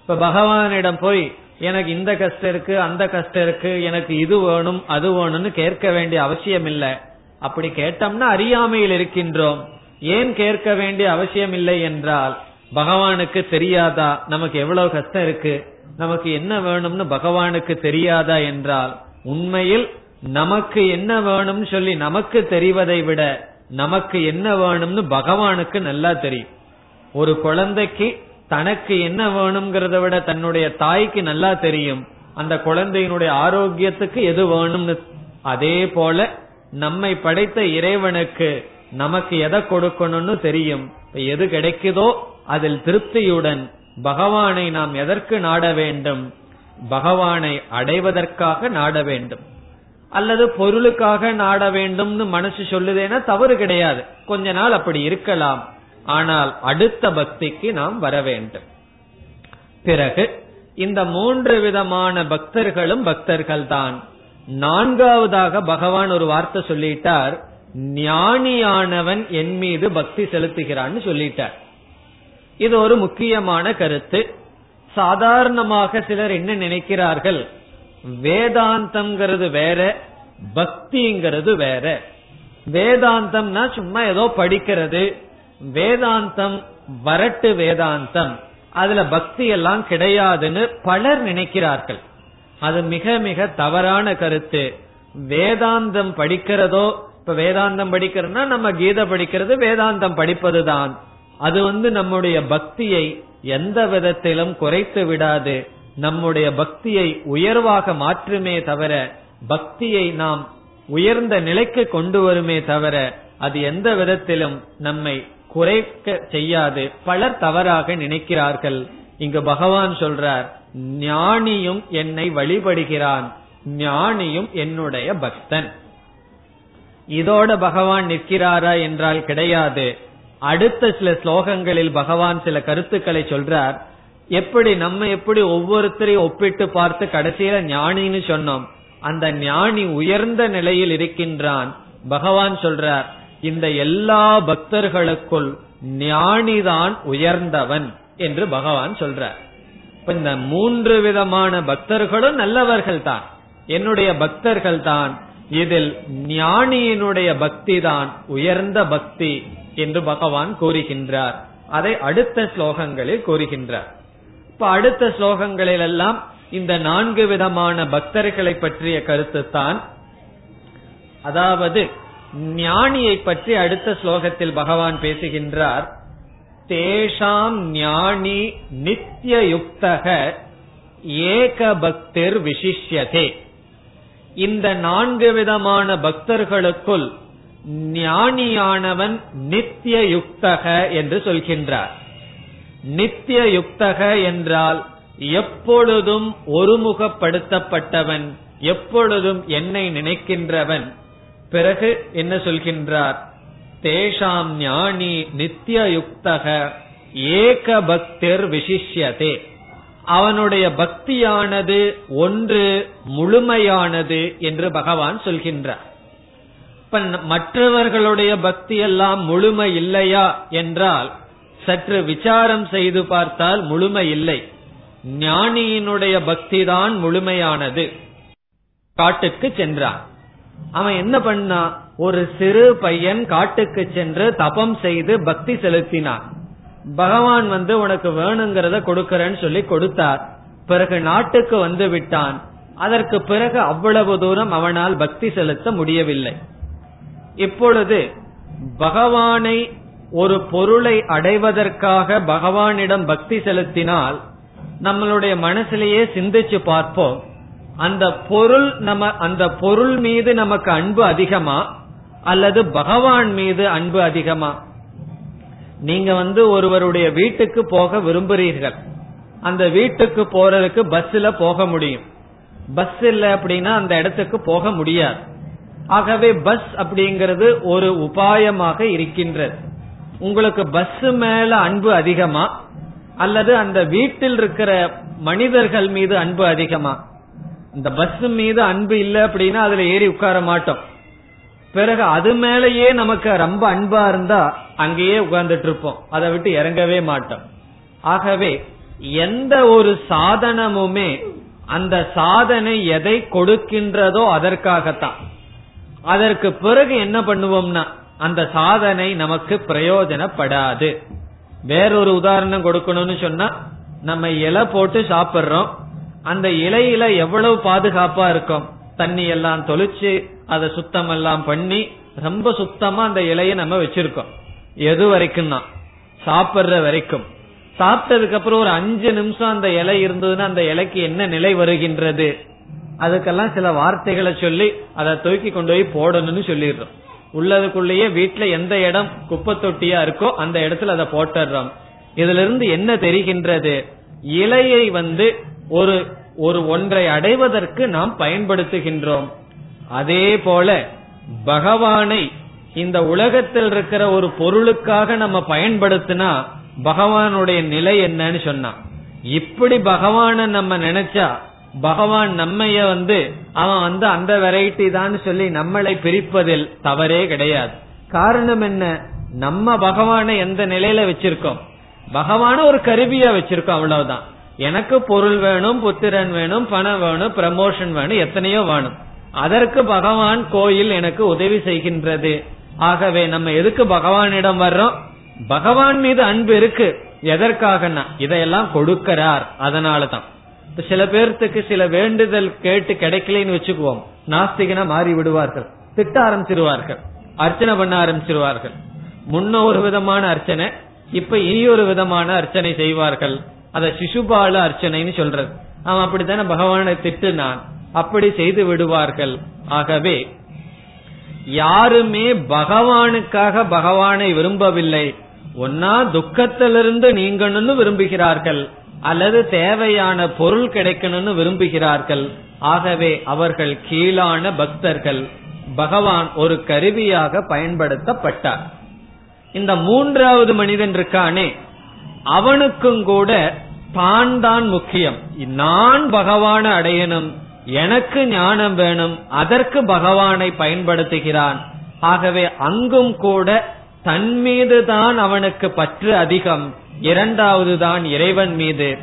இப்ப பகவானிடம் போய் எனக்கு இந்த கஷ்டம் இருக்கு அந்த கஷ்டம் இருக்கு எனக்கு இது வேணும் அது வேணும்னு கேட்க வேண்டிய அவசியம் இல்லை. அப்படி கேட்டோம்னா அறியாமையில் இருக்கின்றோம். ஏன் கேட்க வேண்டிய அவசியம் இல்லை என்றால் பகவானுக்கு தெரியாதா நமக்கு எவ்வளவு கஷ்டம் இருக்கு? நமக்கு என்ன வேணும்னு பகவானுக்கு தெரியாதா என்றால் உண்மையில் நமக்கு என்ன வேணும்னு சொல்லி நமக்கு தெரிவதை விட நமக்கு என்ன வேணும்னு பகவானுக்கு நல்லா தெரியும். ஒரு குழந்தைக்கு தனக்கு என்ன வேணுங்கிறத விட தன்னுடைய தாய்க்கு நல்லா தெரியும். அந்த குழந்தையினுடைய ஆரோக்கியத்துக்கு எது வேணும்னு. அதே போல நம்மை படைத்த இறைவனுக்கு நமக்கு எதை கொடுக்கணும்னு தெரியும். எது கிடைக்குதோ அதில் திருப்தியுடன் பகவானை நாம் எதற்கு நாட வேண்டும்? பகவானை அடைவதற்காக நாட வேண்டும். அல்லது பொருளுக்காக நாட வேண்டும்னு மனசு சொல்லுதேன்னா தவறு கிடையாது. கொஞ்ச நாள் அப்படி இருக்கலாம். ஆனால் அடுத்த பக்திக்கு நாம் வர வேண்டும். பிறகு இந்த மூன்று விதமான பக்தர்களும் பக்தர்கள் தான் நான்காவதாக பகவான் ஒரு வார்த்தை சொல்லிட்டார். ஞானியானவன் என் மீது பக்தி செலுத்துகிறான்னு சொல்லிட்டார். இது ஒரு முக்கியமான கருத்து. சாதாரணமாக சிலர் என்ன நினைக்கிறார்கள்? வேதாந்தம்ங்கிறது வேற பக்திங்கிறது வேற. வேதாந்தம்னா சும்மா ஏதோ படிக்கிறது. வேதாந்தம் வரட்டு வேதாந்தம். அதுல பக்தி எல்லாம் கிடையாதுன்னு பலர் நினைக்கிறார்கள். அது மிக மிக தவறான கருத்து. வேதாந்தம் படிக்கிறதோ இப்ப வேதாந்தம் படிக்கிறதுனா நம்ம கீதை படிக்கிறது வேதாந்தம் படிப்பதுதான். அது வந்து நம்முடைய பக்தியை எந்த விதத்திலும் குறைத்து விடாது. நம்முடைய பக்தியை உயர்வாக மாற்றுமே தவிர பக்தியை நாம் உயர்ந்த நிலைக்கு கொண்டு வருமே தவிர அது எந்த விதத்திலும் நம்மை குறைக்க செய்யாது. பலர் தவறாக நினைக்கிறார்கள். இங்கு பகவான் சொல்றார் ஞானியும் என்னை வழிபடுகிறான். ஞானியும் என்னுடைய பக்தன். இதோட பகவான் நிற்கிறாரா என்றால் கிடையாது. அடுத்த சில ஸ்லோகங்களில் பகவான் சில கருத்துக்களை சொல்றார். எப்படி நம்ம எப்படி ஒவ்வொருத்தரையும் ஒப்பிட்டு பார்த்து கடைசியில ஞானின்னு சொன்னோம். அந்த ஞானி உயர்ந்த நிலையில் இருக்கின்றான். பகவான் சொல்றார் இந்த எல்லா பக்தர்களுக்குள் ஞானிதான் உயர்ந்தவன் என்று பகவான் சொல்றார். இப்ப இந்த மூன்று விதமான பக்தர்களும் நல்லவர்கள் தான் என்னுடைய பக்தர்கள் தான் இதில் ஞானியினுடைய பக்தி தான் உயர்ந்த பக்தி. என்று பகவான் கூறுகின்றார். அதை அடுத்த ஸ்லோகங்களில் கூறுகின்றார். இப்ப அடுத்த ஸ்லோகங்களில் எல்லாம் இந்த நான்கு விதமான பக்தர்களை பற்றிய கருத்து தான். அதாவது ஞானியை பற்றி அடுத்த ஸ்லோகத்தில் பகவான் பேசுகின்றார். தேஷாம் ஞானி நித்தியயுக்தக ஏக பக்திர் விசிஷ்யதே. இந்த நான்கு விதமான பக்தர்களுக்குள் ஞானியானவன் நித்திய யுக்தக என்று சொல்கின்றார். நித்திய யுக்தக என்றால் எப்பொழுதும் ஒருமுகப்படுத்தப்பட்டவன் எப்பொழுதும் என்னை நினைக்கின்றவன். பிறகு என்ன சொல்கின்றார்? தேஷாம் ஞானி நித்திய யுக்தக ஏக பக்திர் விசிஷ்யதே. அவனுடைய பக்தியானது ஒன்று முழுமையானது என்று பகவான் சொல்கின்றார். இப்ப மற்றவர்களுடைய பக்தி எல்லாம் முழுமை இல்லையா என்றால் சற்று விசாரம் செய்து பார்த்தால் முழுமை இல்லை. ஞானியினுடைய பக்தி தான் முழுமையானது. காட்டுக்கு சென்றான். அவன் என்ன பண்ணா ஒரு சிறு பையன் காட்டுக்கு சென்று தபம் செய்து பக்தி செலுத்தினான். பகவான் வந்து உனக்கு வேணுங்கிறத கொடுக்கறேன்னு சொல்லி கொடுத்தார். பிறகு நாட்டுக்கு வந்து விட்டான். அதற்கு பிறகு அவ்வளவு தூரம் அவனால் பக்தி செலுத்த முடியவில்லை. இப்பொழுது பகவானை ஒரு பொருளை அடைவதற்காக பகவானிடம் பக்தி செலுத்தினால் நம்மளுடைய மனசிலேயே சிந்திச்சு பார்ப்போம். அந்த பொருள் நம்ம அந்த பொருள் மீது நமக்கு அன்பு அதிகமா? அல்லது பகவான் மீது அன்பு அதிகமா? நீங்க வந்து ஒருவருடைய வீட்டுக்கு போக விரும்புறீர்கள். அந்த வீட்டுக்கு போறதுக்கு பஸ்ல போக முடியும். பஸ் இல்ல அப்படின்னா அந்த இடத்துக்கு போக முடியாது. ஆகவே பஸ் அப்படிங்கிறது ஒரு உபாயமாக இருக்கின்றது. உங்களுக்கு பஸ் மேல அன்பு அதிகமா? அல்லது அந்த வீட்டில் இருக்கிற மனிதர்கள் மீது அன்பு அதிகமா? இந்த பஸ் மீது அன்பு இல்லை அப்படின்னா அதுல ஏறி உட்கார மாட்டோம். பிறகு அது மேலேயே நமக்கு ரொம்ப அன்பா இருந்தா அங்கேயே உட்கார்ந்துட்டு இருப்போம் அதை விட்டு இறங்கவே மாட்டோம். ஆகவே எந்த ஒரு சாதனமுமே அந்த சாதனை எதை கொடுக்கின்றதோ அதற்காகத்தான். அதற்கு பிறகு என்ன பண்ணுவோம்னா அந்த சாதனை நமக்கு பிரயோஜனப்படாது. வேறொரு உதாரணம் கொடுக்கணும்னு சொன்னா நம்ம இலை போட்டு சாப்பிடுறோம். அந்த இலையில எவ்வளவு பாதுகாப்பா இருக்கும்? தண்ணி எல்லாம் தொளிச்சு அதை சுத்தம் எல்லாம் பண்ணி ரொம்ப சுத்தமா அந்த இலையை நம்ம வச்சிருக்கோம். எது வரைக்கும் தான் சாப்பிடுற வரைக்கும். சாப்பிட்டதுக்கு அப்புறம் ஒரு அஞ்சு நிமிஷம் அந்த இலை இருந்ததுன்னா அந்த இலைக்கு என்ன நிலை வருகின்றது? அதுக்கெல்லாம் சில வார்த்தைகளை சொல்லி அதை தூக்கி கொண்டு போய் போடணும்னு சொல்லிடுறோம். உள்ளதுக்குள்ளேயே வீட்டுல எந்த இடம் குப்பை தொட்டியா இருக்கோ அந்த இடத்துல அதை போட்டுறோம் இதுல இருந்து என்ன தெரிகின்றது? இலையை வந்து ஒரு ஒரு ஒன்றை அடைவதற்கு நாம் பயன்படுத்துகின்றோம். அதே போல பகவானை இந்த உலகத்தில் இருக்கிற ஒரு பொருளுக்காக நம்ம பயன்படுத்தினா பகவானுடைய நிலை என்னன்னு சொன்னா இப்படி பகவான நம்ம நினைச்சா பகவான் நம்மைய வந்து அவன் வந்து அந்த வெரைட்டி தான் சொல்லி நம்மளை பிரிப்பதில் தவறே கிடையாது. காரணம் என்ன? நம்ம பகவானை எந்த நிலையில வச்சிருக்கோம்? பகவான ஒரு கருவியா வச்சிருக்கோம் அவ்வளவுதான். எனக்கு பொருள் வேணும் புத்திரன் வேணும் பணம் வேணும் ப்ரமோஷன் வேணும் எத்தனையோ வேணும். அதற்கு பகவான் கோயில் எனக்கு உதவி செய்கின்றது. ஆகவே நம்ம எதுக்கு பகவானிடம் வர்றோம்? பகவான் மீது அன்பு இருக்கு. எதற்காகனா இதையெல்லாம் கொடுக்கிறார். அதனாலதான். சில பேர்த்துக்கு சில வேண்டுதல் கேட்டு கிடைக்கலன்னு வச்சுக்குவோம். நாஸ்திகனா மாறி விடுவார்கள். திட்ட ஆரம்பிச்சிருவார்கள். அர்ச்சனை பண்ண ஆரம்பிச்சிருவார்கள். முன்ன ஒரு விதமான அர்ச்சனை இப்ப இனி ஒரு விதமான அர்ச்சனை செய்வார்கள். அத சிசுபால அர்ச்சனைன்னு சொல்றது. அவன் அப்படித்தானே பகவானை திட்டுனான். அப்படி செய்து விடுவார்கள். ஆகவே யாருமே பகவானுக்காக பகவானை விரும்பவில்லை. ஒன்னா துக்கத்திலிருந்து நீங்கணும்னு விரும்புகிறார்கள். அல்லது தேவையான பொருள் கிடைக்கணும்னு விரும்புகிறார்கள். ஆகவே அவர்கள் கீழான பக்தர்கள். பகவான் ஒரு கருவியாக பயன்படுத்தப்பட்டார். இந்த மூன்றாவது மனிதன் இருக்கானே அவனுக்கும் கூட தான் தான் முக்கியம். நான் பகவானை அடையணும் எனக்கு ஞானம் வேணும் அதற்கு பகவானை பயன்படுத்துகிறான். ஆகவே அங்கும் கூட தன் மீதுதான் அவனுக்கு பற்று அதிகம். இரண்டாவது தான் இறைவன் மீது.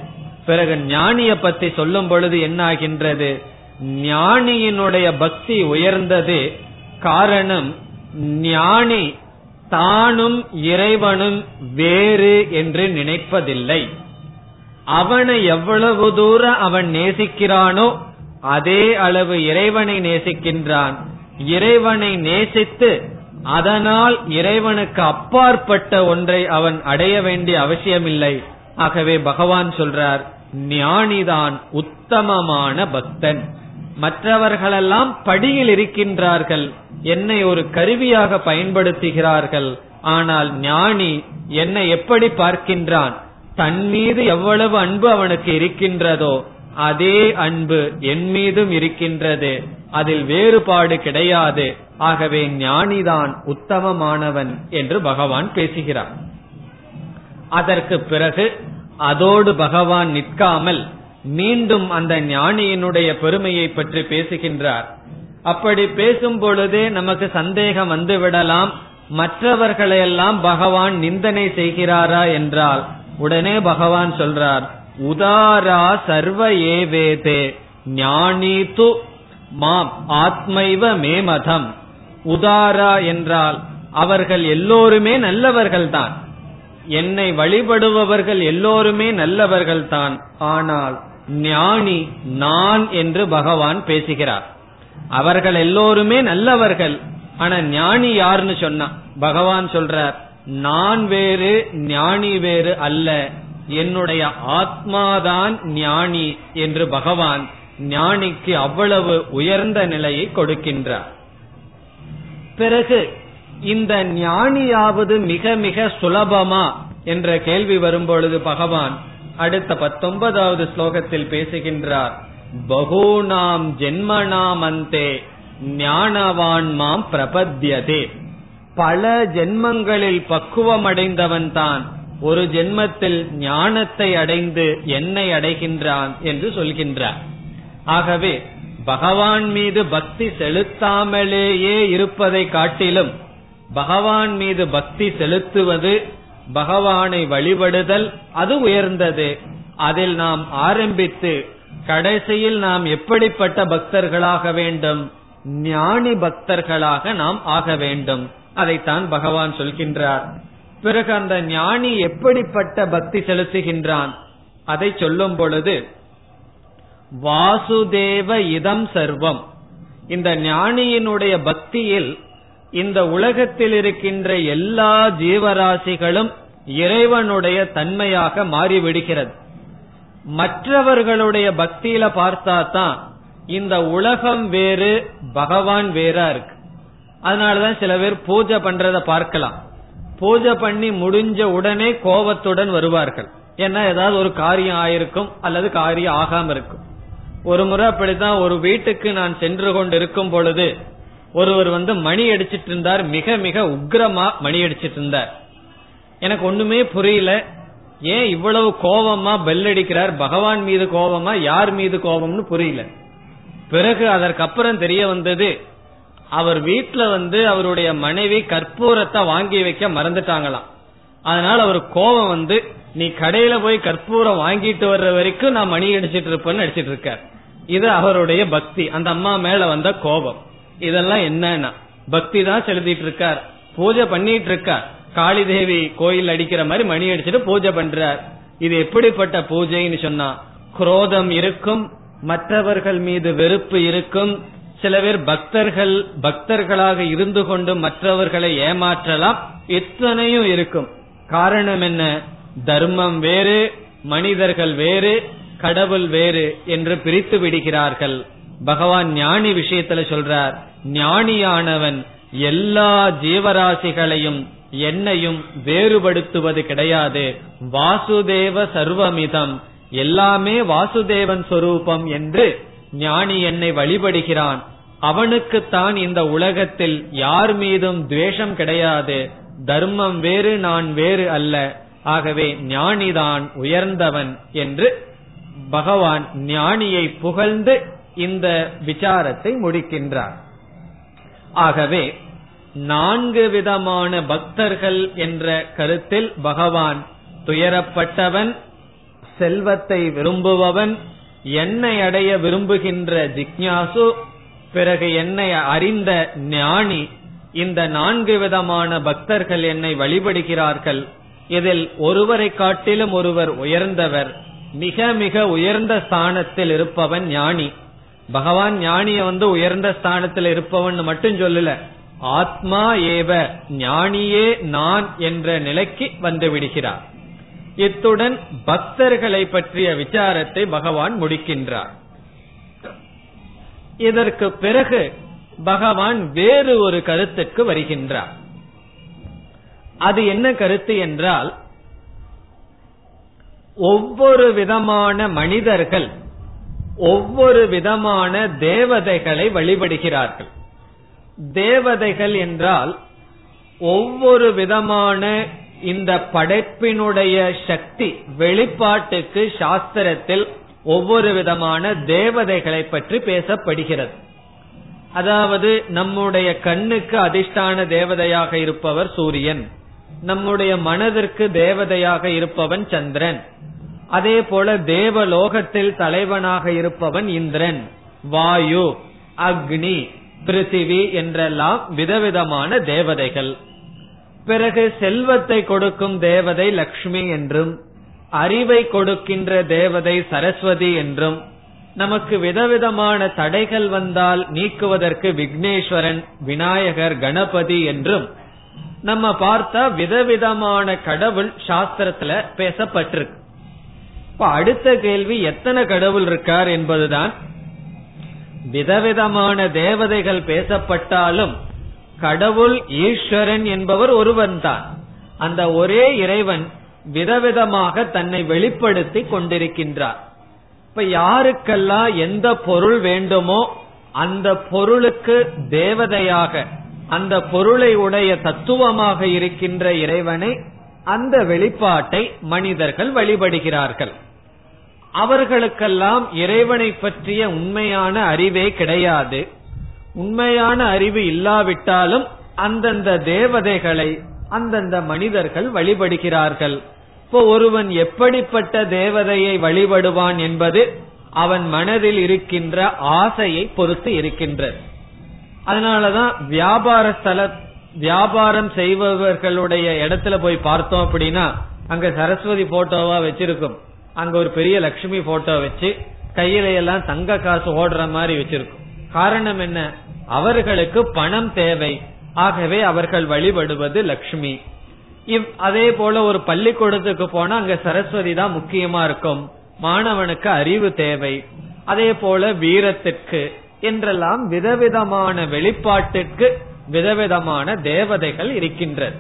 பிறகு ஞானிய பத்தி சொல்லும் பொழுது என்ன ஆகின்றது ஞானியினுடைய பக்தி உயர்ந்தது. காரணம் ஞானி தானும் இறைவனும் வேறு என்று நினைப்பதில்லை. அவனை எவ்வளவு தூரம் அவன் நேசிக்கிறானோ அதே அளவு இறைவனை நேசிக்கின்றான். இறைவனை நேசித்து அதனால் இறைவனுக்கு அப்பாற்பட்ட ஒன்றை அவன் அடைய வேண்டிய அவசியமில்லை. ஆகவே பகவான் சொல்றார் ஞானிதான் உத்தமமான பக்தன். மற்றவர்களெல்லாம் படியில் இருக்கின்றார்கள். என்னை ஒரு கருவியாக பயன்படுத்துகிறார்கள். ஆனால் ஞானி என்னை எப்படி பார்க்கின்றான்? தன் மீது எவ்வளவு அன்பு அவனுக்கு இருக்கின்றதோ அதே அன்பு என் மீதும் இருக்கின்றது. அதில் வேறுபாடு கிடையாது. ஆகவே ஞானிதான் உத்தமமானவன் என்று பகவான் பேசுகிறார். அதற்கு பிறகு அதோடு பகவான் நிற்காமல் மீண்டும் அந்த ஞானியினுடைய பெருமையை பற்றி பேசுகின்றார். அப்படி பேசும் பொழுதே நமக்கு சந்தேகம் வந்துவிடலாம் மற்றவர்களையெல்லாம் பகவான் நிந்தனை செய்கிறாரா என்றால் உடனே பகவான் சொல்றார் உதாரா சர்வ ஏவேதே ஞானி து மாம் ஆத்மைவ மேமதம். உதாரா என்றால் அவர்கள் எல்லோருமே நல்லவர்கள்தான். என்னை வழிபடுபவர்கள் எல்லோருமே நல்லவர்கள்தான். ஆனால் ஞானி நான் என்று பகவான் பேசுகிறார். அவர்கள் எல்லோருமே நல்லவர்கள். ஆனா ஞானி யாருன்னு சொன்னா பகவான் சொல்றார் நான் வேறு ஞானி வேறு அல்ல. என்னுடைய ஆத்மாதான் ஞானி என்று பகவான் ஞானிக்கு அவ்வளவு உயர்ந்த நிலையை கொடுக்கின்றார். பிறகு இந்த ஞானியாவது மிக மிக சுலபமா என்ற கேள்வி வரும்பொழுது பகவான் அடுத்த பத்தொன்பதாவது ஸ்லோகத்தில் பேசுகின்றார். பகூனாம் ஜென்மனாம் அந்தே ஞானவான் மாம் பிரபத்தியதே பல ஜென்மங்களில் பக்குவம் அடைந்தவன் தான் ஒரு ஜென்மத்தில் ஞானத்தை அடைந்து என்னை அடைகின்றான் என்று சொல்கின்றார். ஆகவே பகவான் மீது பக்தி செலுத்தாமலேயே இருப்பதை காட்டிலும் பகவான் மீது பக்தி செலுத்துவது பகவானை வழிபடுதல் அது உயர்ந்தது. அதில் நாம் ஆரம்பித்து கடைசியில் நாம் எப்படிப்பட்ட பக்தர்களாக வேண்டும்? ஞானி பக்தர்களாக நாம் ஆக வேண்டும். அதைத்தான் பகவான் சொல்கின்றார். பிறகு அந்த ஞானி எப்படிப்பட்ட பக்தி செலுத்துகின்றான்? அதை சொல்லும் பொழுது வாசுதேவ இதம் சர்வம். இந்த ஞானியினுடைய பக்தியில் இந்த உலகத்தில் இருக்கின்ற எல்லா ஜீவராசிகளும் இறைவனுடைய தன்மையாக மாறிவிடுகிறது. மற்றவர்களுடைய பக்தியில பார்த்தா தான் இந்த உலகம் வேறு பகவான் வேறா இருக்கு. அதனாலதான் சில பேர் பூஜை பண்றத பார்க்கலாம். பூஜை பண்ணி முடிஞ்ச உடனே கோபத்துடன் வருவார்கள். ஏன்னா ஏதாவது ஒரு காரியம் ஆயிருக்கும் அல்லது காரியம் ஆகாம இருக்கும். ஒரு முறை அப்படித்தான் ஒரு வீட்டுக்கு நான் சென்று கொண்டு இருக்கும் பொழுது ஒருவர் வந்து மணி அடிச்சிட்டு இருந்தார். மிக மிக உக்ரமா மணி அடிச்சிட்டு இருந்தார். எனக்கு ஒண்ணுமே புரியல. ஏன் இவ்வளவு கோபமா பெல் அடிக்கிறார்? பகவான் மீது கோபமா? யார் மீது கோபம்னு புரியல. பிறகு அதற்கப்புறம் தெரிய வந்தது அவர் வீட்டுல வந்து அவருடைய மனைவி கற்பூரத்தை வாங்கி வைக்க மறந்துட்டாங்களாம். அதனால அவர் கோபம் வந்து நீ கடையில போய் கற்பூரம் வாங்கிட்டு வர்ற வரைக்கும் நான் மணி அடிச்சிட்டு இருப்பேன்னு அடிச்சிட்டு இருக்கார் இது அவருடைய பக்தி. அந்த அம்மா மேல வந்த கோபம். இதெல்லாம் என்னன்னா பக்தி தான் செலுத்திட்டு இருக்கார். பூஜை பண்ணிட்டு இருக்கார். காளி தேவி கோயில் அடிக்கிற மாதிரி மணி அடிச்சுட்டு பூஜை பண்றார். இது எப்படிப்பட்ட பூஜைன்னு சொன்னா குரோதம் இருக்கும் மற்றவர்கள் மீது வெறுப்பு இருக்கும். சில பேர் பக்தர்கள் பக்தர்களாக இருந்து கொண்டு மற்றவர்களை ஏமாற்றலாம். எத்தனையும் இருக்கும். காரணம் என்ன? தர்மம் வேறு மனிதர்கள் வேறு கடவுள் வேறு என்று பிரித்து விடுகிறார்கள். பகவான் ஞானி விஷயத்துல சொல்றார் ஞானியானவன் எல்லா ஜீவராசிகளையும் என்னையும் வேறுபடுத்துவது கிடையாது. வாசுதேவ சர்வமிதம். எல்லாமே வாசுதேவன் சொரூபம் என்று ஞானி என்னை வழிபடுகிறான். அவனுக்குத்தான் இந்த உலகத்தில் யார் மீதும் துவேஷம் கிடையாது. தர்மம் வேறு நான் வேறு அல்ல. ஆகவே ஞானிதான் உயர்ந்தவன் என்று பகவான் ஞானியை புகழ்ந்து இந்த விசாரத்தை முடிக்கின்றார். ஆகவே நான்கு விதமான பக்தர்கள் என்ற கருத்தில் பகவான் துயரப்பட்டவன் செல்வத்தை விரும்புபவன் என்னை அடைய விரும்புகின்ற ஜிக்ஞாசு பிறகு என்னை அறிந்த ஞானி இந்த நான்கு விதமான பக்தர்கள் என்னை வழிபடுகிறார்கள் இதில் ஒருவரை காட்டிலும் ஒருவர் உயர்ந்தவர் மிக மிக உயர்ந்த ஸ்தானத்தில் இருப்பவன் ஞானி. பகவான் ஞானிய வந்து உயர்ந்த ஸ்தானத்தில் இருப்பவன் மட்டும் சொல்லல ஆத்மா ஏவ ஞானியே நான் என்ற நிலைக்கு வந்து விடுகிறார். இத்துடன் பக்தர்களை பற்றிய விசாரத்தை பகவான் முடிக்கின்றார். இதற்கு பிறகு பகவான் வேறு ஒரு கருத்துக்கு வருகின்றார். அது என்ன கருத்து என்றால் ஒவ்வொரு விதமான மனிதர்கள் ஒவ்வொரு விதமான தேவதைகளை வழிபடுகிறார்கள். தேவதைகள் என்றால் ஒவ்வொரு விதமான இந்த படைப்பினுடைய சக்தி வெளிப்பாட்டுக்கு சாஸ்திரத்தில் ஒவ்வொரு விதமான தேவதைகளை பற்றி பேசப்படுகிறது. அதாவது நம்முடைய கண்ணுக்கு அதிஷ்டான தேவதையாக இருப்பவர் சூரியன். நம்முடைய மனதிற்கு தேவதையாக இருப்பவன் சந்திரன். அதே போல தேவலோகத்தில் தலைவனாக இருப்பவன் இந்திரன். வாயு அக்னி பிருத்திவி என்றெல்லாம் விதவிதமான தேவதைகள். பிறகு செல்வத்தை கொடுக்கும் தேவதை லக்ஷ்மி என்றும் அறிவை கொடுக்கின்ற தேவதை சரஸ்வதி என்றும் நமக்கு விதவிதமான தடைகள் வந்தால் நீக்குவதற்கு விக்னேஸ்வரன் விநாயகர் கணபதி என்றும் நம்ம பார்த்தா விதவிதமான கடவுள் சாஸ்திரத்துல பேசப்பட்டிருக்கு. இப்ப அடுத்த கேள்வி எத்தனை கடவுள் இருக்கார் என்பதுதான். விதவிதமான தேவதைகள் பேசப்பட்டாலும் கடவுள் ஈஸ்வரன் என்பவர் ஒருவன் தான் அந்த ஒரே இறைவன் விதவிதமாக தன்னை வெளிப்படுத்தி கொண்டிருக்கின்றார். இப்ப யாருக்கெல்லாம் எந்த பொருள் வேண்டுமோ அந்த பொருளுக்கு தேவதையாக அந்த பொருளை உடைய தத்துவமாக இருக்கின்ற இறைவனை அந்த வெளிப்பாட்டை மனிதர்கள் வழிபடுகிறார்கள். அவர்களுக்கெல்லாம் இறைவனை பற்றிய உண்மையான அறிவே கிடையாது. உண்மையான அறிவு இல்லாவிட்டாலும் அந்தந்த தேவதைகளை அந்தந்த மனிதர்கள் வழிபடுகிறார்கள். இப்போ ஒருவன் எப்படிப்பட்ட தேவதையை வழிபடுவான் என்பது அவன் மனதில் இருக்கின்ற ஆசையை பொறுத்து இருக்கின்றது. அதனாலதான் வியாபார ஸ்தல வியாபாரம் செய்பவர்களுடைய இடத்துல போய் பார்த்தோம் அப்படின்னா அங்க சரஸ்வதி போட்டோவா வச்சிருக்கும். அங்க ஒரு பெரிய லட்சுமி போட்டோ வச்சு கையில எல்லாம் தங்க காசு ஓடுற மாதிரி வச்சிருக்கும். காரணம் என்ன? அவர்களுக்கு பணம் தேவை. ஆகவே அவர்கள் வழிபடுவது லக்ஷ்மி. இவ் அதே போல ஒரு பள்ளிக்கூடத்துக்கு போனா அங்க சரஸ்வதி தான் முக்கியமா இருக்கும். மாணவனுக்கு அறிவு தேவை. அதே போல வீரத்திற்கு என்றெல்லாம் விதவிதமான வெளிப்பாட்டிற்கு விதவிதமான தேவதைகள் இருக்கின்றது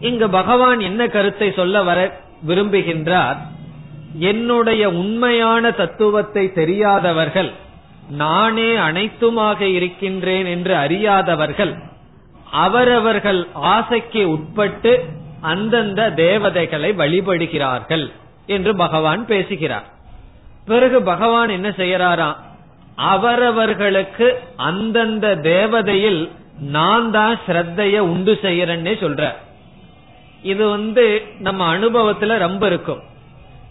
இங்கு பகவான் என்ன கருத்தை சொல்ல வர விரும்புகின்றார்? என்னுடைய உண்மையான தத்துவத்தை தெரியாதவர்கள் நானே அனைத்துமாக இருக்கின்றேன் என்று அறியாதவர்கள் அவரவர்கள் ஆசைக்கு உட்பட்டு அந்தந்த தேவதைகளை வழிபடுகிறார்கள் என்று பகவான் பேசுகிறார். பிறகு பகவான் என்ன செய்யறாராம் அவரவர்களுக்கு அந்தந்த தேவதையில் நான் தான் ஸ்ரத்தைய உண்டு செய்யறேன்னே சொல்ற. இது வந்து நம்ம அனுபவத்துல ரொம்ப இருக்கும்.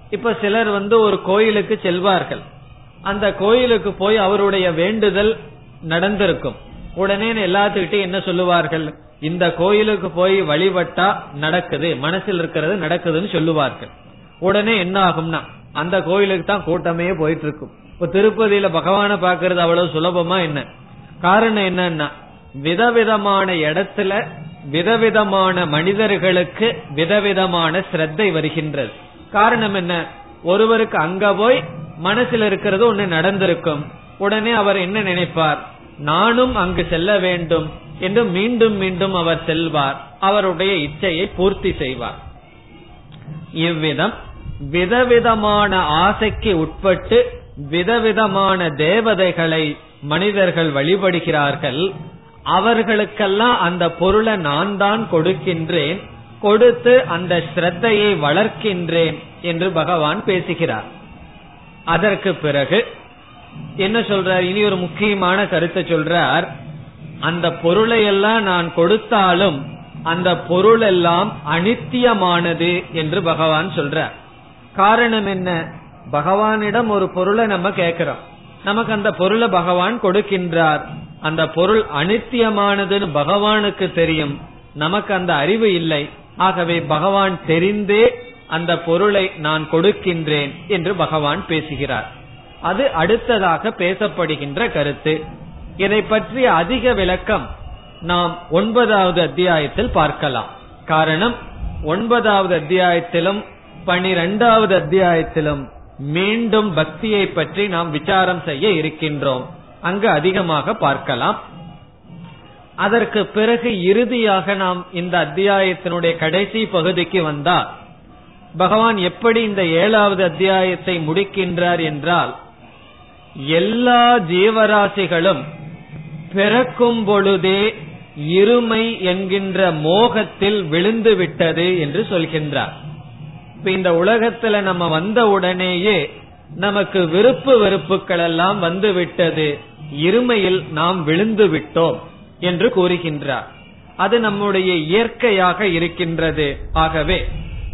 இப்ப சிலர் வந்து ஒரு கோயிலுக்கு செல்வார்கள். அந்த கோயிலுக்கு போய் அவருடைய வேண்டுதல் நடந்திருக்கும். உடனே எல்லாத்துக்கிட்டே என்ன சொல்லுவார்கள்? இந்த கோயிலுக்கு போய் வழிபட்டா நடக்குது மனசில் இருக்கிறது நடக்குதுன்னு சொல்லுவார்கள். உடனே என்ன ஆகும்னா அந்த கோயிலுக்கு தான் கூட்டமே போயிட்டு இருக்கும். இப்ப திருப்பதியில பகவான பாக்குறது அவ்வளவு சுலபமா என்ன? காரணம் என்னன்னா விதவிதமான இடத்துல விதவிதமான மனிதர்களுக்கு விதவிதமான ஸ்ரத்தை வருகின்றது. காரணம் என்ன? ஒருவருக்கு அங்க போய் மனசுல இருக்கிறது ஒண்ணு நடந்திருக்கும். உடனே அவர் என்ன நினைப்பார்? நானும் அங்கு செல்ல வேண்டும் என்று மீண்டும் மீண்டும் அவர் செல்வார். அவருடைய இச்சையை பூர்த்தி செய்வார். இவ்விதம் விதவிதமான ஆசைக்கு உட்பட்டு விதவிதமான தேவதைகளை மனிதர்கள் வழிபடுகிறார்கள். அவர்களுக்கெல்லாம் அந்த பொருளை நான் தான் கொடுக்கின்றேன். கொடுத்து அந்த ஸ்ரத்தையை வளர்க்கின்றேன் என்று பகவான் பேசுகிறார். அதற்கு பிறகு என்ன சொல்றார்? இனி ஒரு முக்கியமான கருத்தை சொல்றார். அந்த பொருளை எல்லாம் நான் கொடுத்தாலும் அந்த பொருள் எல்லாம் அனித்தியமானது என்று பகவான் சொல்றார். காரணம் என்ன? பகவானிடம் ஒரு பொருளை நம்ம கேட்கிறோம். நமக்கு அந்த பொருளை பகவான் கொடுக்கின்றார். அந்த பொருள் அனித்தியமானதுன்னு பகவானுக்கு தெரியும். நமக்கு அந்த அறிவு இல்லை. ஆகவே பகவான் தெரிந்தே அந்த பொருளை நான் கொடுக்கின்றேன் என்று பகவான் பேசுகிறார். அது அடுத்ததாக பேசப்படுகின்ற கருத்து. இதை பற்றி அதிக விளக்கம் நாம் ஒன்பதாவது அத்தியாயத்தில் பார்க்கலாம். காரணம் ஒன்பதாவது அத்தியாயத்திலும் பனிரெண்டாவது அத்தியாயத்திலும் மீண்டும் பக்தியை பற்றி நாம் விசாரம் செய்ய இருக்கின்றோம். அங்கு அதிகமாக பார்க்கலாம். அதற்கு பிறகு இறுதியாக நாம் இந்த அத்தியாயத்தினுடைய கடைசி பகுதிக்கு வந்தால் பகவான் எப்படி இந்த ஏழாவது அத்தியாயத்தை முடிக்கின்றார் என்றால் எல்லா ஜீவராசிகளும் பிறக்கும் பொழுதே இருமை என்கின்ற மோகத்தில் விழுந்து விட்டது என்று சொல்கின்றார். இப்ப இந்த உலகத்துல நம்ம வந்த உடனேயே நமக்கு விருப்பு வெறுப்புகள் எல்லாம் வந்து விட்டது. இருமையில் நாம் விழுந்து விட்டோம் என்று கூறுகின்றார். அது நம்முடைய இயற்கையாக இருக்கின்றது. ஆகவே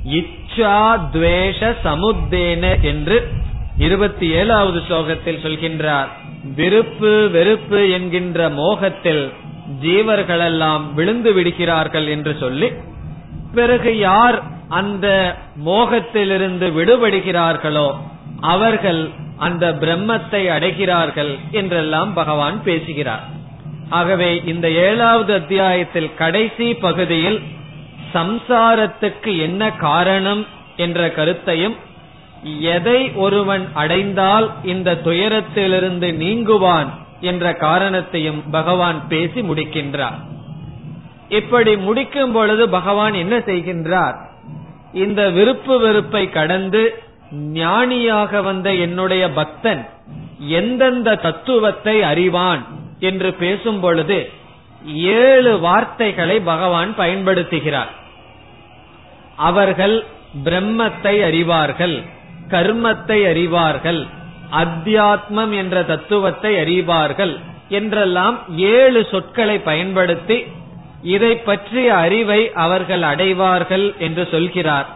இச்சா துவேஷ சமுத்தேன என்று இருபத்தி ஏழாவது ஸ்லோகத்தில் சொல்கின்றார். விருப்பு வெறுப்பு என்கின்ற மோகத்தில் ஜீவர்களெல்லாம் விழுந்து விடுகிறார்கள் என்று சொல்லி பிறகு யார் அந்த மோகத்திலிருந்து விடுபடுகிறார்களோ அவர்கள் அந்த பிரம்மத்தை அடைகிறார்கள் என்றெல்லாம் பகவான் பேசுகிறார். ஆகவே இந்த ஏழாவது அத்தியாயத்தில் கடைசி பகுதியில் சம்சாரத்துக்கு என்ன காரணம் என்ற கருத்தையும் எதை ஒருவன் அடைந்தால் இந்த துயரத்திலிருந்து நீங்குவான் என்ற காரணத்தையும் பகவான் பேசி முடிக்கின்றார். இப்படி முடிக்கும் பொழுது பகவான் என்ன செய்கின்றார்? இந்த விருப்பு வெறுப்பை கடந்து ஞானியாக வந்த என்னுடைய பக்தன் எந்தெந்த தத்துவத்தை அறிவான் என்று பேசும் பொழுது ஏழு வார்த்தைகளை பகவான் பயன்படுத்துகிறார். அவர்கள் பிரம்மத்தை அறிவார்கள் கர்மத்தை அறிவார்கள் அத்தியாத்மம் என்ற தத்துவத்தை அறிவார்கள் என்றெல்லாம் ஏழு சொற்களை பயன்படுத்தி இதை பற்றிய அறிவை அவர்கள் அடைவார்கள் என்று சொல்கிறார்.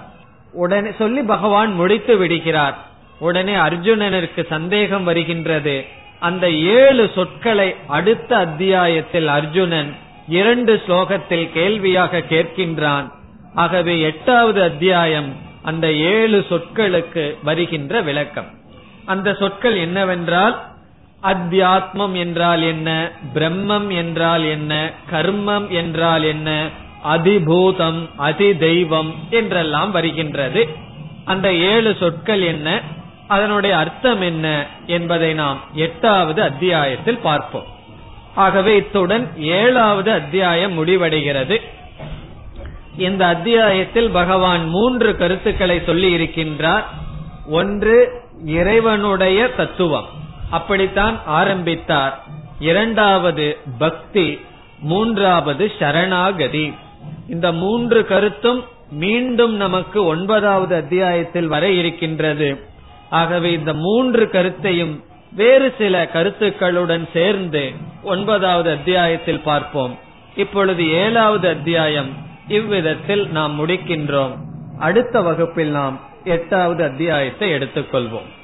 உடனே சொல்லி பகவான் முடித்து விடுகிறார். உடனே அர்ஜுனனுக்கு சந்தேகம் வருகின்றது. அந்த ஏழு சொற்களை அடுத்த அத்தியாயத்தில் அர்ஜுனன் இரண்டு ஸ்லோகத்தில் கேள்வியாக கேட்கின்றான். ஆகவே எட்டாவது அத்தியாயம் அந்த ஏழு சொற்களுக்கு வருகின்ற விளக்கம். அந்த சொற்கள் என்னவென்றால் அத்தியாத்மம் என்றால் என்ன? பிரம்மம் என்றால் என்ன? கர்மம் என்றால் என்ன? அதிபூதம் அதி தெய்வம் என்றெல்லாம் வருகின்றது. அந்த ஏழு சொற்கள் என்ன? அதனுடைய அர்த்தம் என்ன என்பதை நாம் எட்டாவது அத்தியாயத்தில் பார்ப்போம். ஆகவே இத்துடன் ஏழாவது அத்தியாயம் முடிவடைகிறது. இந்த அத்தியாயத்தில் பகவான் மூன்று கருத்துக்களை சொல்லி இருக்கின்றார் ஒன்று இறைவனுடைய தத்துவம். அப்படித்தான் ஆரம்பித்தார். இரண்டாவது பக்தி மூன்றாவது சரணாகதி. இந்த மூன்று கருத்தும் மீண்டும் நமக்கு ஒன்பதாவது அத்தியாயத்தில் வர இருக்கின்றது. ஆகவே இந்த மூன்று கருத்தையும் வேறு சில கருத்துக்களுடன் சேர்ந்து ஒன்பதாவது அத்தியாயத்தில் பார்ப்போம். இப்பொழுது ஏழாவது அத்தியாயம் இவ்விதத்தில் நாம் முடிக்கின்றோம். அடுத்த வகுப்பில் நாம் எட்டாவது அத்தியாயத்தை எடுத்துக்கொள்வோம்.